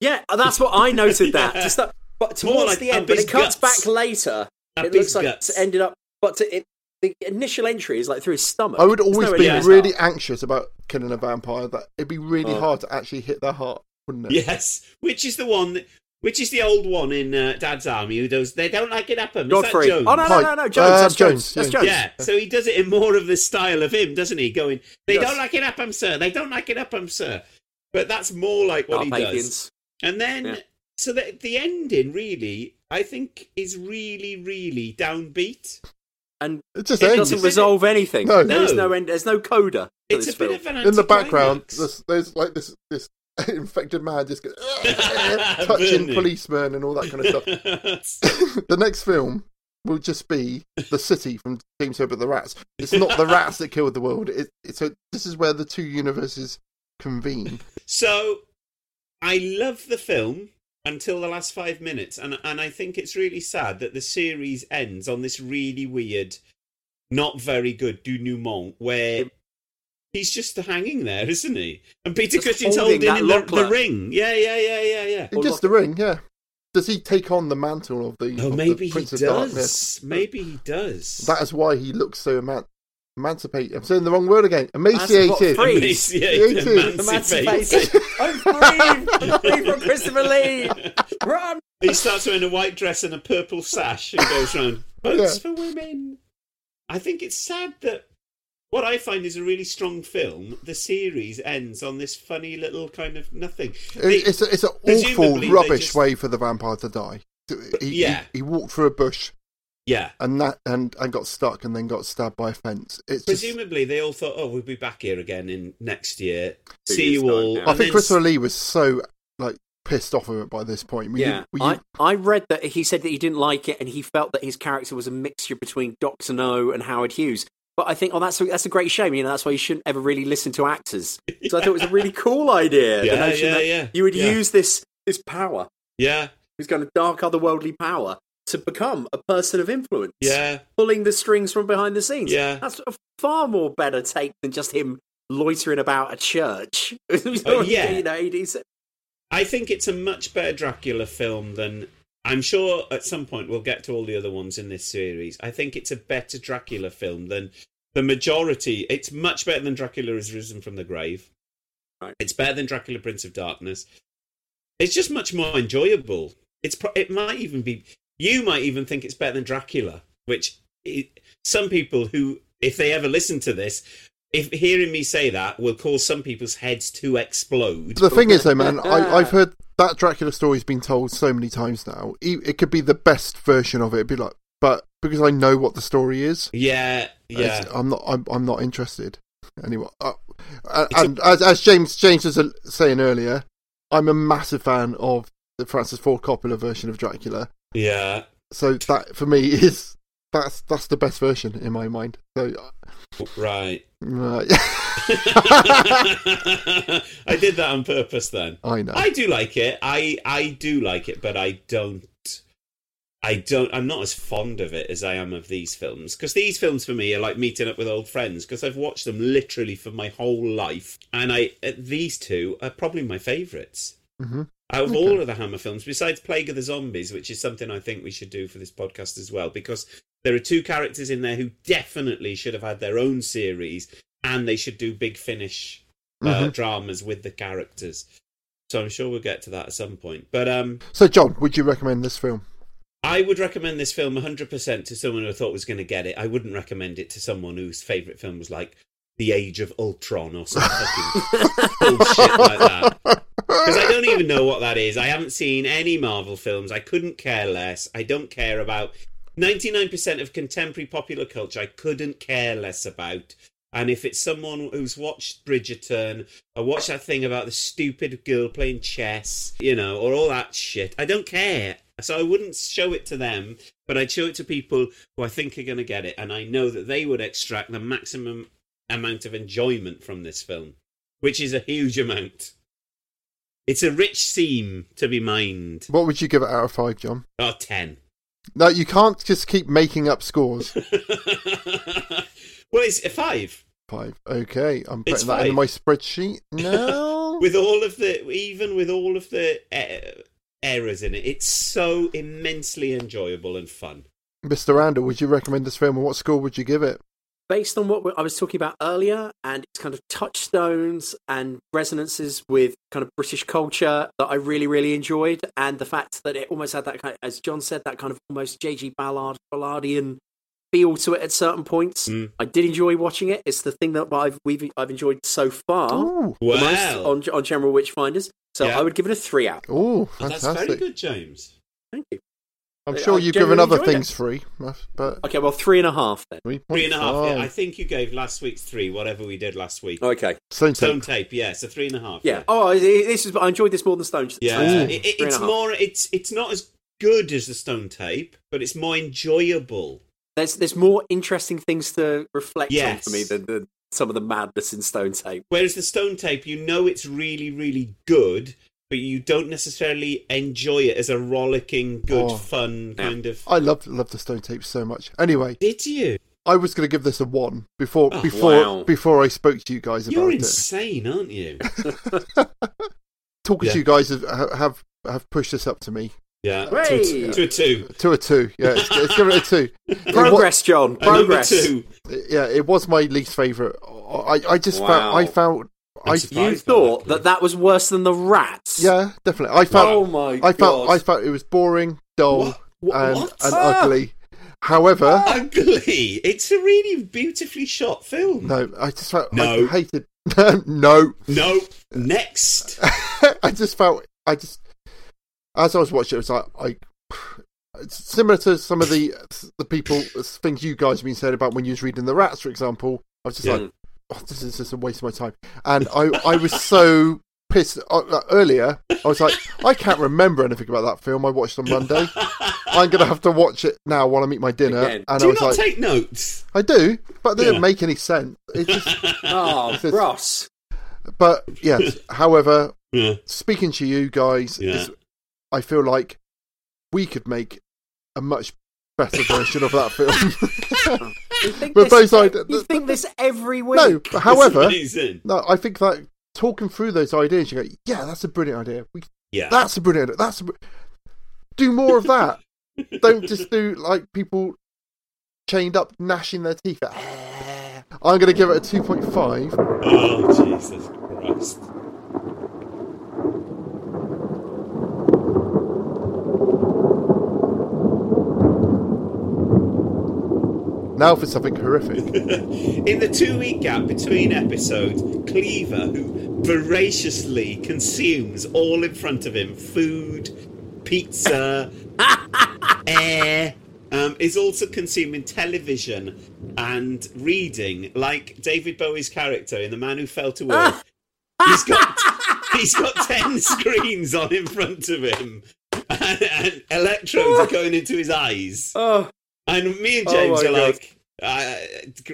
Yeah, that's what I noted. That [laughs] Yeah. Just that, but towards like the end, but his it cuts guts. back later. Up it looks like guts. it's ended up, but to, it, the initial entry is like through his stomach. I would always no be end to his really heart. anxious about killing a vampire. That it'd be really Oh. hard to actually hit their heart, wouldn't it? Yes, which is the one. That, which is the old one in uh, Dad's Army who does. They don't like it up him. Is that Godfrey. Jones? Oh no, no, no, no, Jones. Uh, that's Jones. Jones, That's yeah. Jones. Yeah, so he does it in more of the style of him, doesn't he? Going, they Yes. don't like it up him, sir. They don't like it up him, sir. But that's more like what he does. And then, Yeah. so the, the ending really, I think, is really, really downbeat. And It just it ends. doesn't resolve anything. No. There is No. no end. There's no coda. It's a this bit of an in the background, there's, there's like this this [laughs] infected man just goes, [laughs] touching policemen and all that kind of stuff. [laughs] the next film will just be the city from James Herbert the Rats. It's not the rats that killed the world. It, it's a, this is where the two universes convene. So I love the film until the last five minutes, and and I think it's really sad that the series ends on this really weird, not very good denouement where. He's just hanging there, isn't he? And Peter Just Cushing's holding holding, that in the, the ring. Yeah, yeah, yeah, yeah, yeah. He gets the ring, yeah. Does he take on the mantle of the? Oh, of the maybe he Prince of does. Darkness? Maybe he does. That is why he looks so eman- emancipated. I'm saying the wrong word again. Emaciated. Emaciated, emancipated. I'm free! I'm free from Christopher Lee! Run! He starts wearing a white dress and a purple sash and goes round. [laughs] Votes Yeah. for women. I think it's sad that what I find is a really strong film. The series ends on this funny little kind of nothing. It- It's a, it's an awful, rubbish just- way for the vampire to die. He, he- Yeah. he, walked through a bush Yeah. and that and, and got stuck and then got stabbed by a fence. It's just, Presumably they all thought, oh, we'll be back here again in next year. Two See you all. I think then Christopher Lee was so like pissed off of it by this point. Were Yeah, were you- I, I read that he said that he didn't like it and he felt that his character was a mixture between Doctor No and Howard Hughes. But I think, oh, that's a, that's a great shame. You know, that's why you shouldn't ever really listen to actors. [laughs] So I thought it was a really cool idea. the Yeah, notion yeah, that yeah, You would yeah. use this this power, Yeah. this kind of dark otherworldly power, to become a person of influence. Yeah. pulling the strings from behind the scenes. Yeah. that's a far more better take than just him loitering about a church. [laughs] Oh, yeah. you know, he's, I think it's a much better Dracula film than. I'm sure at some point we'll get to all the other ones in this series. I think it's a better Dracula film than the majority. It's much better than Dracula has risen from the grave. Right. It's better than Dracula Prince of Darkness. It's just much more enjoyable. It's pro- it might even be you might even think it's better than Dracula, which i some people who if they ever listen to this, if hearing me say that will cause some people's heads to explode. the thing is, though, man, [laughs] I, I've heard that Dracula story's been told so many times now. E- It could be the best version of it. It'd be like, but because I know what the story is, Yeah, yeah. it's- I'm not. I'm, I'm not interested anymore. Uh, uh, and as, as James James was uh, saying earlier, I'm a massive fan of the Francis Ford Coppola version of Dracula. Yeah. So that for me [laughs] is that's that's the best version in my mind. So Right. Right. [laughs] I did that on purpose then. I know. I do like it. I I do like it, but I don't I don't I'm not as fond of it as I am of these films because these films for me are like meeting up with old friends because I've watched them literally for my whole life and I uh, these two are probably my favorites. hmm Out of Okay. all of the Hammer films, besides Plague of the Zombies, which is something I think we should do for this podcast as well, because there are two characters in there who definitely should have had their own series, and they should do big finish uh, Mhm. dramas with the characters. So I'm sure we'll get to that at some point. But um, So John, would you recommend this film? I would recommend this film 100% to someone who I thought was going to get it. I wouldn't recommend it to someone whose favourite film was like The Age of Ultron or some fucking [laughs] bullshit like that. Because I don't even know what that is. I haven't seen any Marvel films. I couldn't care less. I don't care about 99% of contemporary popular culture. I couldn't care less about. And if it's someone who's watched Bridgerton or watched that thing about the stupid girl playing chess, you know, or all that shit, I don't care. So I wouldn't show it to them, but I'd show it to people who I think are going to get it. And I know that they would extract the maximum amount of enjoyment from this film, which is a huge amount. It's a rich seam to be mined. What would you give it out of five, John? Oh, 10. No, you can't just keep making up scores. [laughs] well, it's a 5. Five. Okay, I'm putting It's that five. my spreadsheet. [laughs] No. with all of the even with all of the uh, errors in it it's so immensely enjoyable and fun Mr. Randall, would you recommend this film and what score would you give it? Based on what I was talking about earlier and its kind of touchstones and resonances with kind of British culture that I really, really enjoyed, and the fact that it almost had that kind as John said, that kind of almost J.G. Ballard, Ballardian feel to it at certain points. Mm. I did enjoy watching it. It's the thing that I've we've I've enjoyed so far Ooh. the most Wow. on on General Witchfinders. So Yeah. I would give it a three out. Oh, that's very good james Thank you. I'm uh, sure uh, I you've given other things it. free, but Okay, well three and a half then. three, three and a half yeah. I think you gave last week's three whatever we did last week Okay. Stone stone tape. tape yeah so three and a half Yeah. Oh, this is. I enjoyed this more than Stone. yeah Stone It- Tape. it- Three it's more it's it's not as good as the Stone Tape, but it's more enjoyable. There's there's more interesting things to reflect on Yes. for me than, than some of the madness in Stone Tape. Whereas the Stone Tape, you know it's really, really good, but you don't necessarily enjoy it as a rollicking, good, Oh. fun kind of. I love love the Stone Tape so much. Anyway, Did you? I was going to give this a one before Oh, before wow. before I spoke to you guys about You're it. insane, aren't you? [laughs] Talking Yeah. to you guys have, have have pushed this up to me. Yeah. Hey! To, a t- to a two. To a two, yeah. It's, it's given it a two. [laughs] Progress, John. Progress. two. yeah, it was my least favorite. I I just Wow. found I found I You thought that that was worse than the rats? yeah definitely I felt Oh my I felt God. I felt it was boring, dull, and what? and Ah. ugly. However, Ugly. It's a really beautifully shot film. no, I just felt No. I hated. [laughs] no, No. Next. [laughs] I just felt I just as I was watching it, it was like I. It's similar to some of the the people things you guys have been saying about when you was reading the rats, for example. I was just Yeah. like, oh, this is just a waste of my time, and I I was so pissed uh, uh, earlier. I was like, I can't remember anything about that film I watched on Monday. I'm gonna have to watch it now while I eat my dinner. Again. And Do I you was not like, take notes? I do, but they Yeah. didn't make any sense. It just, Oh, [laughs] It's just- Ross. but yes. However, Yeah. speaking to you guys, Yeah. it's- I feel like we could make a much better version of that film. [laughs] You think, But this, both side- you think this every week? no, but however, no, I think that talking through those ideas, you go, yeah, that's a brilliant idea. We, Yeah. that's a brilliant. idea. That's a, do more of that. Don't just do like people chained up, gnashing their teeth. [laughs] I'm going to give it a two point five. Oh, Jesus Christ. Now for something horrific. [laughs] In the two week gap between episodes, Cleaver, who voraciously consumes all in front of him food, pizza, [laughs] air, um, is also consuming television and reading, like David Bowie's character in The Man Who Fell to Earth. [laughs] he's got he's got ten screens on in front of him, and, and electrodes are going into his eyes. Oh, And me and Oh James my are God. like, uh,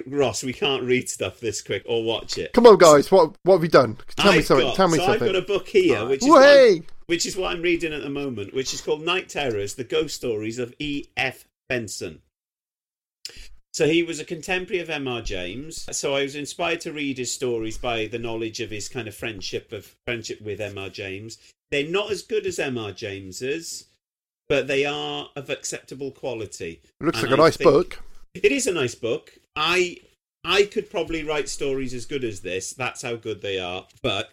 Ross, we can't read stuff this quick or watch it. Come on, guys, what what have you done? Tell me I've something. got- Tell me so something. I've got a book here, which is, what I'm, which is what I'm reading at the moment, which is called Night Terrors: The Ghost Stories of E. F. Benson. So he was a contemporary of M.R. James. So I was inspired to read his stories by the knowledge of his kind of friendship of friendship with M.R. James. They're not as good as M.R. James's, but they are of acceptable quality. It looks And like a I nice book. It is a nice book. I I could probably write stories as good as this. That's how good they are. But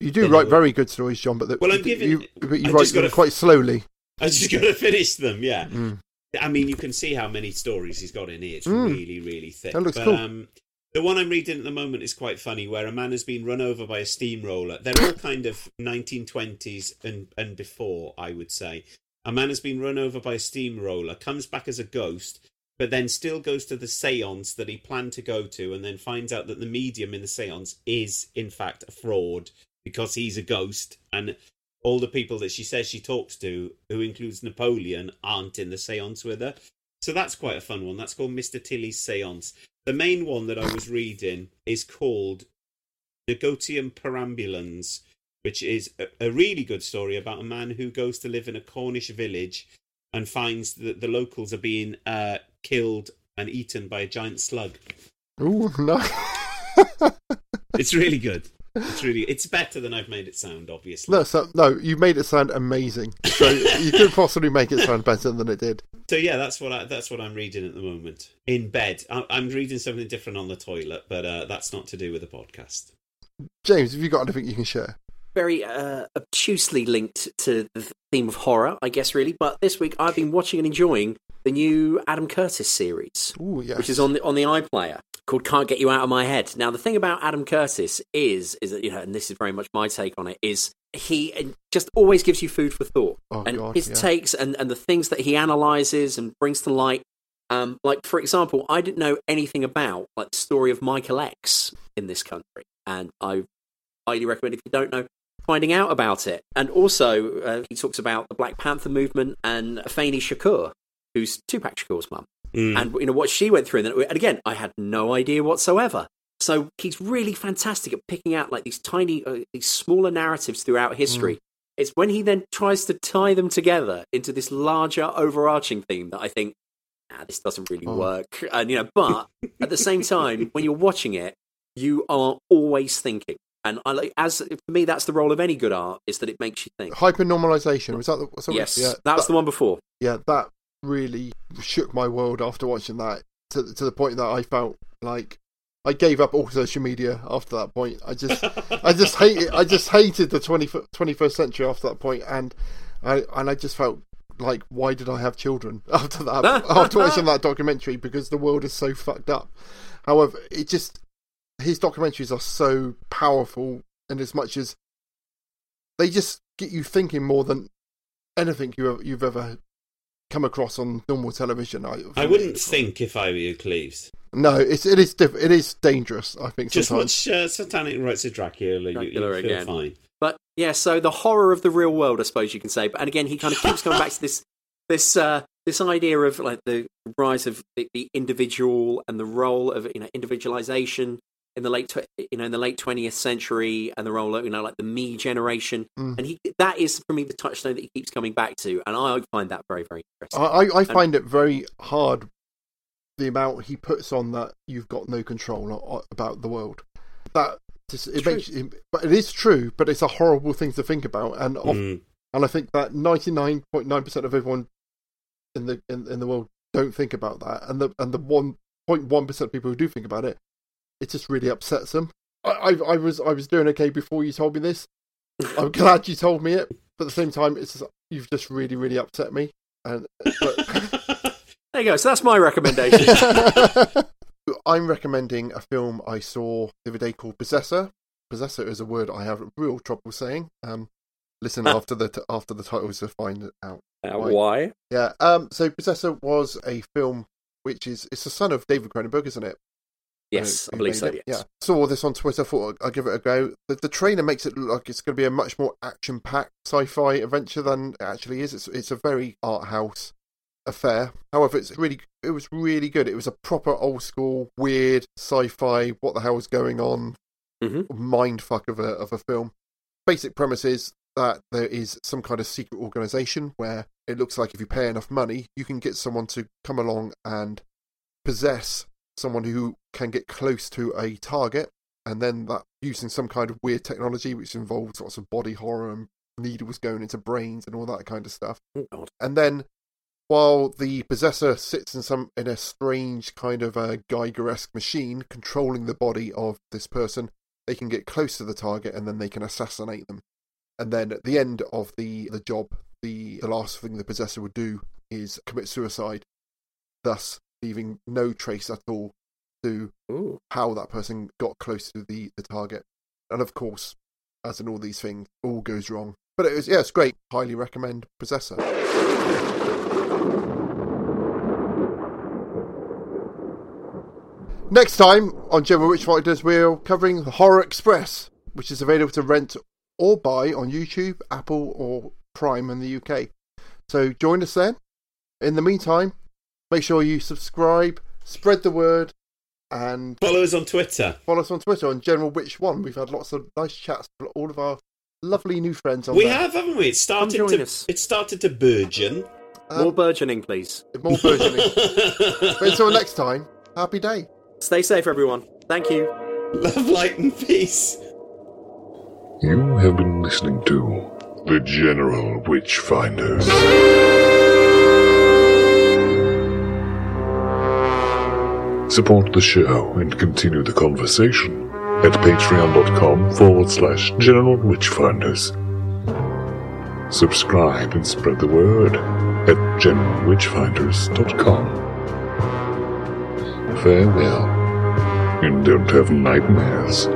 You do you write know- very good stories, John, but the, Well, I'm you, giving- you, but you I write them quite slowly. [laughs] I just got to finish them. Yeah. Mm. I mean, you can see how many stories he's got in here. It's Mm. really, really thick. That looks but, cool. Um, the one I'm reading at the moment is quite funny, where a man has been run over by a steamroller. They're all kind of 1920s and, and before, I would say. A man has been run over by a steamroller, comes back as a ghost, but then still goes to the seance that he planned to go to, and then finds out that the medium in the seance is, in fact, a fraud because he's a ghost. And all the people that she says she talks to, who includes Napoleon, aren't in the seance with her. So that's quite a fun one. That's called Mr. Tilly's Seance. The main one that I was reading is called Negotium Perambulans, which is a, a really good story about a man who goes to live in a Cornish village and finds that the locals are being uh, killed and eaten by a giant slug. Ooh, no. [laughs] It's really good. It's really it's better than I've made it sound, obviously. no, so, no, you made it sound amazing. So you could possibly make it sound better than it did. So yeah, that's what I, that's what I'm reading at the moment in bed. I, I'm reading something different on the toilet, but uh, that's not to do with the podcast. James, have you got anything you can share? Very uh, obtusely linked to the theme of horror, I guess, really. But this week I've been watching and enjoying the new Adam Curtis series, Ooh, yes. which is on the on the iPlayer called "Can't Get You Out of My Head." Now, the thing about Adam Curtis is, is that you know, and this is very much my take on it, is he uh, just always gives you food for thought, Oh, and God, his yeah. takes and and the things that he analyzes and brings to light. Um, like for example, I didn't know anything about like the story of Michael X in this country, and I highly recommend if you don't know finding out about it. And also, uh, he talks about the Black Panther movement and Afeni Shakur, who's Tupac Shakur's mum, Mm. and you know what she went through. And, again, I had no idea whatsoever. So he's really fantastic at picking out like these tiny, uh, these smaller narratives throughout history. It's when he then tries to tie them together into this larger, overarching theme that I think, ah, this doesn't really Oh. work. And you know, but at the same time, when you're [laughs] watching it, you are always thinking. And I like as for me, that's the role of any good art is that it makes you think. Hypernormalization was that the Yes, yeah, that's that- the one before. yeah, that really shook my world after watching that to to the point that I felt like I gave up all social media after that point. I just I just [laughs] hated I just hated the 20, 21st century after that point and I and I just felt like why did I have children [laughs] after that [laughs] after watching that documentary because the world is so fucked up. However, it just his documentaries are so powerful in as much as they just get you thinking more than anything you ever, you've ever come across on normal television. I, I wouldn't think if I were you, Cleves. No, it's it is diff- it is dangerous. I think Just sometimes. watch uh, Satanic Rites of Dracula. you, Dracula you feel again. fine. But yeah, so the horror of the real world, I suppose you can say. But and again, he kind of keeps going back to this this uh, this idea of like the rise of the, the individual and the role of you know individualization in the late tw- you know in the late twentieth century and the role of you know like the me generation. Mm. And he that is for me the touchstone that he keeps coming back to, and I find that very very I, interesting. I, I And- find it very hard the amount he puts on that you've got no control o- o- about the world. That just it makes it, but it is true, but it's a horrible thing to think about, and of, Mm. and I think that ninety nine point nine percent of everyone in the in, in the world don't think about that, and the and the one point one percent of people who do think about it, it just really upsets them. I, I I was I was doing okay before you told me this. I'm glad you told me it, but at the same time, it's just, you've just really really upset me. And but, [laughs] There you go. So that's my recommendation. [laughs] I'm recommending a film I saw the other day called Possessor. Possessor is a word I have real trouble saying. Um, listen after the t- after the titles to find out. Uh, why? Yeah. Um. So Possessor was a film which is it's the son of David Cronenberg, isn't it? Yes, I believe so. Yes. Yeah. Saw this on Twitter. Thought I'd give it a go. The, the trailer makes it look like it's going to be a much more action-packed sci-fi adventure than it actually is. It's it's a very art house affair. However, it's really it was really good. It was a proper old school, weird sci-fi. What the hell is going on? Mm-hmm. Mind fuck of a of a film. Basic premise is that there is some kind of secret organization where it looks like if you pay enough money, you can get someone to come along and possess someone who can get close to a target, and then that using some kind of weird technology which involves lots of body horror and needles going into brains and all that kind of stuff. Oh. And then while the possessor sits in some in a strange kind of a Geiger-esque machine controlling the body of this person, they can get close to the target and then they can assassinate them. And then at the end of the the job, the the last thing the possessor would do is commit suicide, thus leaving no trace at all to Ooh. how that person got close to the the target. And of course, as in all these things, all goes wrong. But it was yeah, it's great. Highly recommend Possessor. Next time on General Witchfinders, we're covering Horror Express, which is available to rent or buy on YouTube, Apple, or Prime in the UK. So join us then. In the meantime, make sure you subscribe, spread the word, and Follow us on Twitter. follow us on Twitter on General Witch One. We've had lots of nice chats with all of our lovely new friends on We there. have, haven't we? It started join to us. it started to burgeon. Um, More burgeoning, please. More burgeoning. [laughs] but until next time, happy day. Stay safe, everyone. Thank you. Love, light, and peace. You have been listening to The General Witchfinders. Support the show and continue the conversation at patreon.com forward slash General Witchfinders. Subscribe and spread the word at generalwitchfinders.com. Farewell, and don't have nightmares.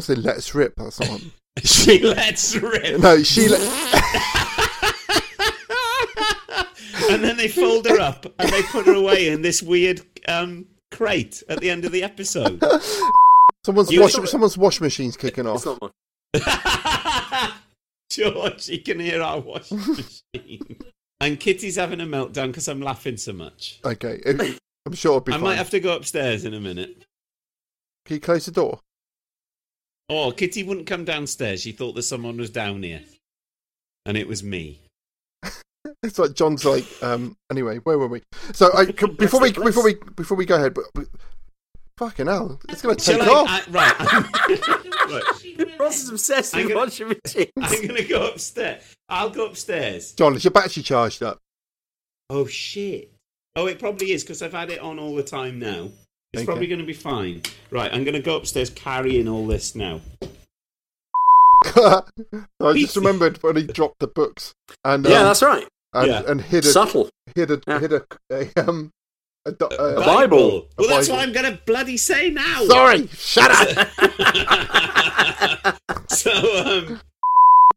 She I gonna say let's rip. That's [laughs] not. she lets rip. No, she let. [laughs] and then they fold her up and they put her away in this weird um, crate at the end of the episode. [laughs] Someone's You- wash, someone's washing machine's kicking off. George, you can hear our washing machine. And Kitty's having a meltdown because I'm laughing so much. Okay, I'm sure it'll be I fine. might have to go upstairs in a minute. Can you close the door? Oh, Kitty wouldn't come downstairs. She thought that someone was down here. And it was me. [laughs] It's like John's like. Um. Anyway, where were we? So I, [laughs] c- before we before we before we go ahead, but, but fucking hell, it's gonna take Shall I- off. I- right. [laughs] Ross is obsessed with gonna- washing machines. I'm going to go upstairs. I'll go upstairs. John, is your battery charged up? Oh, shit. Oh, it probably is because I've had it on all the time now. It's Okay. probably going to be fine. Right, I'm going to go upstairs carrying all this now. [laughs] I just remembered when he dropped the books. And Yeah, um, that's right. And, Yeah. and hid a Subtle. hid a hid a, a um a, do- a, A Bible. Well, that's Bible. what I'm going to bloody say now. Sorry, shut up. [laughs] so, um,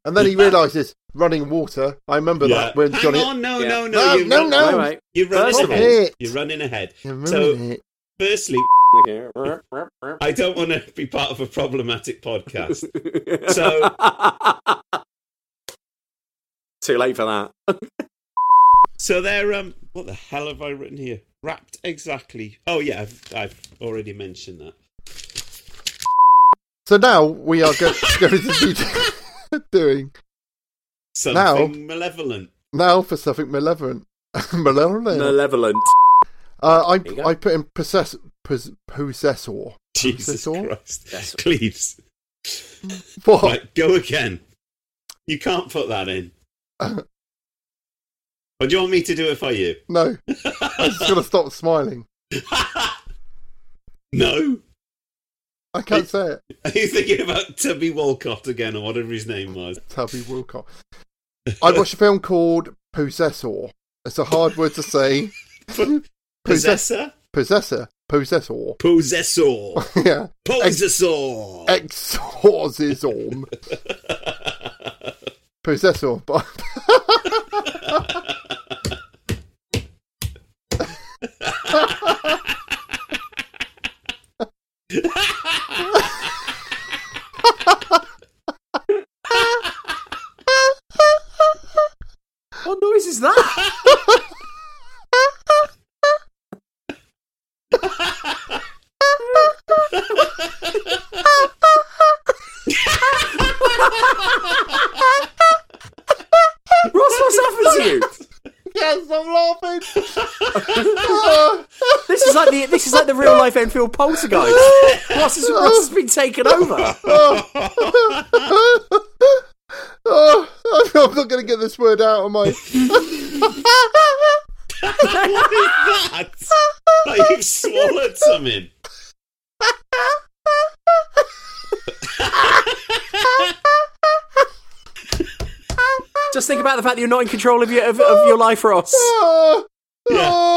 and then he realizes running water. I remember yeah. that when Hang Johnny. on, no, Yeah. no, no, No, you're no, run- no. Wait, wait. You're running Stop ahead. You're running ahead. You're So, it. Firstly, I don't want to be part of a problematic podcast. [laughs] So, Too late for that. so they're um, what the hell have I written here? Wrapped exactly. Oh yeah, I've, I've already mentioned that. So now we are go- [laughs] going to be [laughs] doing Something malevolent. now for something malevolent. malevolent. Malevolent. Uh, I. I put in possess pos, possessor. Jesus Possessor? Christ, Cleves. [laughs] What? Right, go again. You can't put that in. [laughs] Or do you want me to do it for you? No, [laughs] I'm just gonna stop smiling. No. I can't say it. Are you thinking about Tubby Walcott again, or whatever his name was? Tubby Wilcott. I watched a film called Possessor. It's a hard word to say. Possessor? Possessor. Possessor. Possessor. [laughs] yeah. Possessor. Exorcism. [laughs] Possessor. [laughs] the this is like the real life Enfield poltergeist. Ross has, Ross has been taken over. oh, [laughs] I'm not going to get this word out of my. what is that? Like you've swallowed something. Just think about the fact that you're not in control of your of, of your life, Ross. Ah, ah, yeah.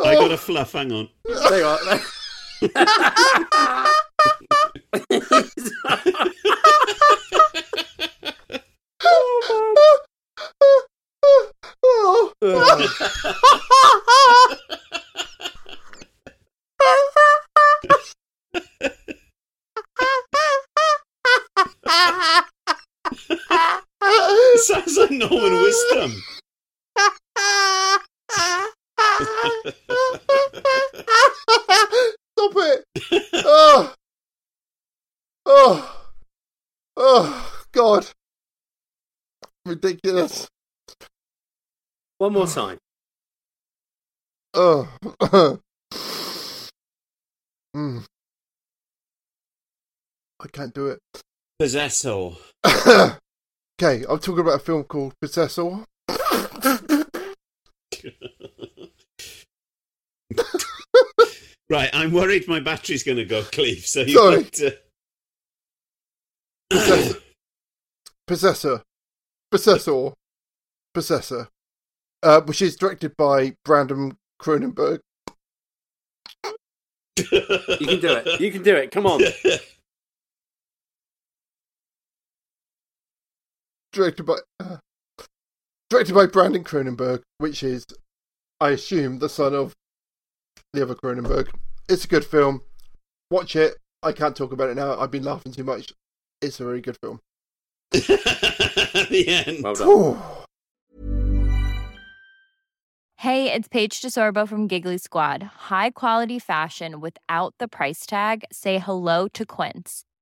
I got a oh. fluff, hang on. There you are. [laughs] Oh, it sounds like Norman Wisdom. It! Oh, oh, oh, God! Ridiculous. One more time. Oh. mm. I can't do it. Possessor. [coughs] okay, I'm talking about a film called Possessor. [laughs] Right, I'm worried my battery's going to go, Cleve. So you Sorry. got to. Possessor. [coughs] Possessor. Possessor. Possessor. uh, which is directed by Brandon Cronenberg. You can do it. You can do it. Come on. [laughs] directed by uh, directed by Brandon Cronenberg, which is, I assume, the son of the other Cronenberg. It's a good film. Watch it. I can't talk about it now. I've been laughing too much. It's a very good film. [laughs] the end. Well done. Hey, it's Paige DeSorbo from Giggly Squad. High quality fashion without the price tag. Say hello to Quince.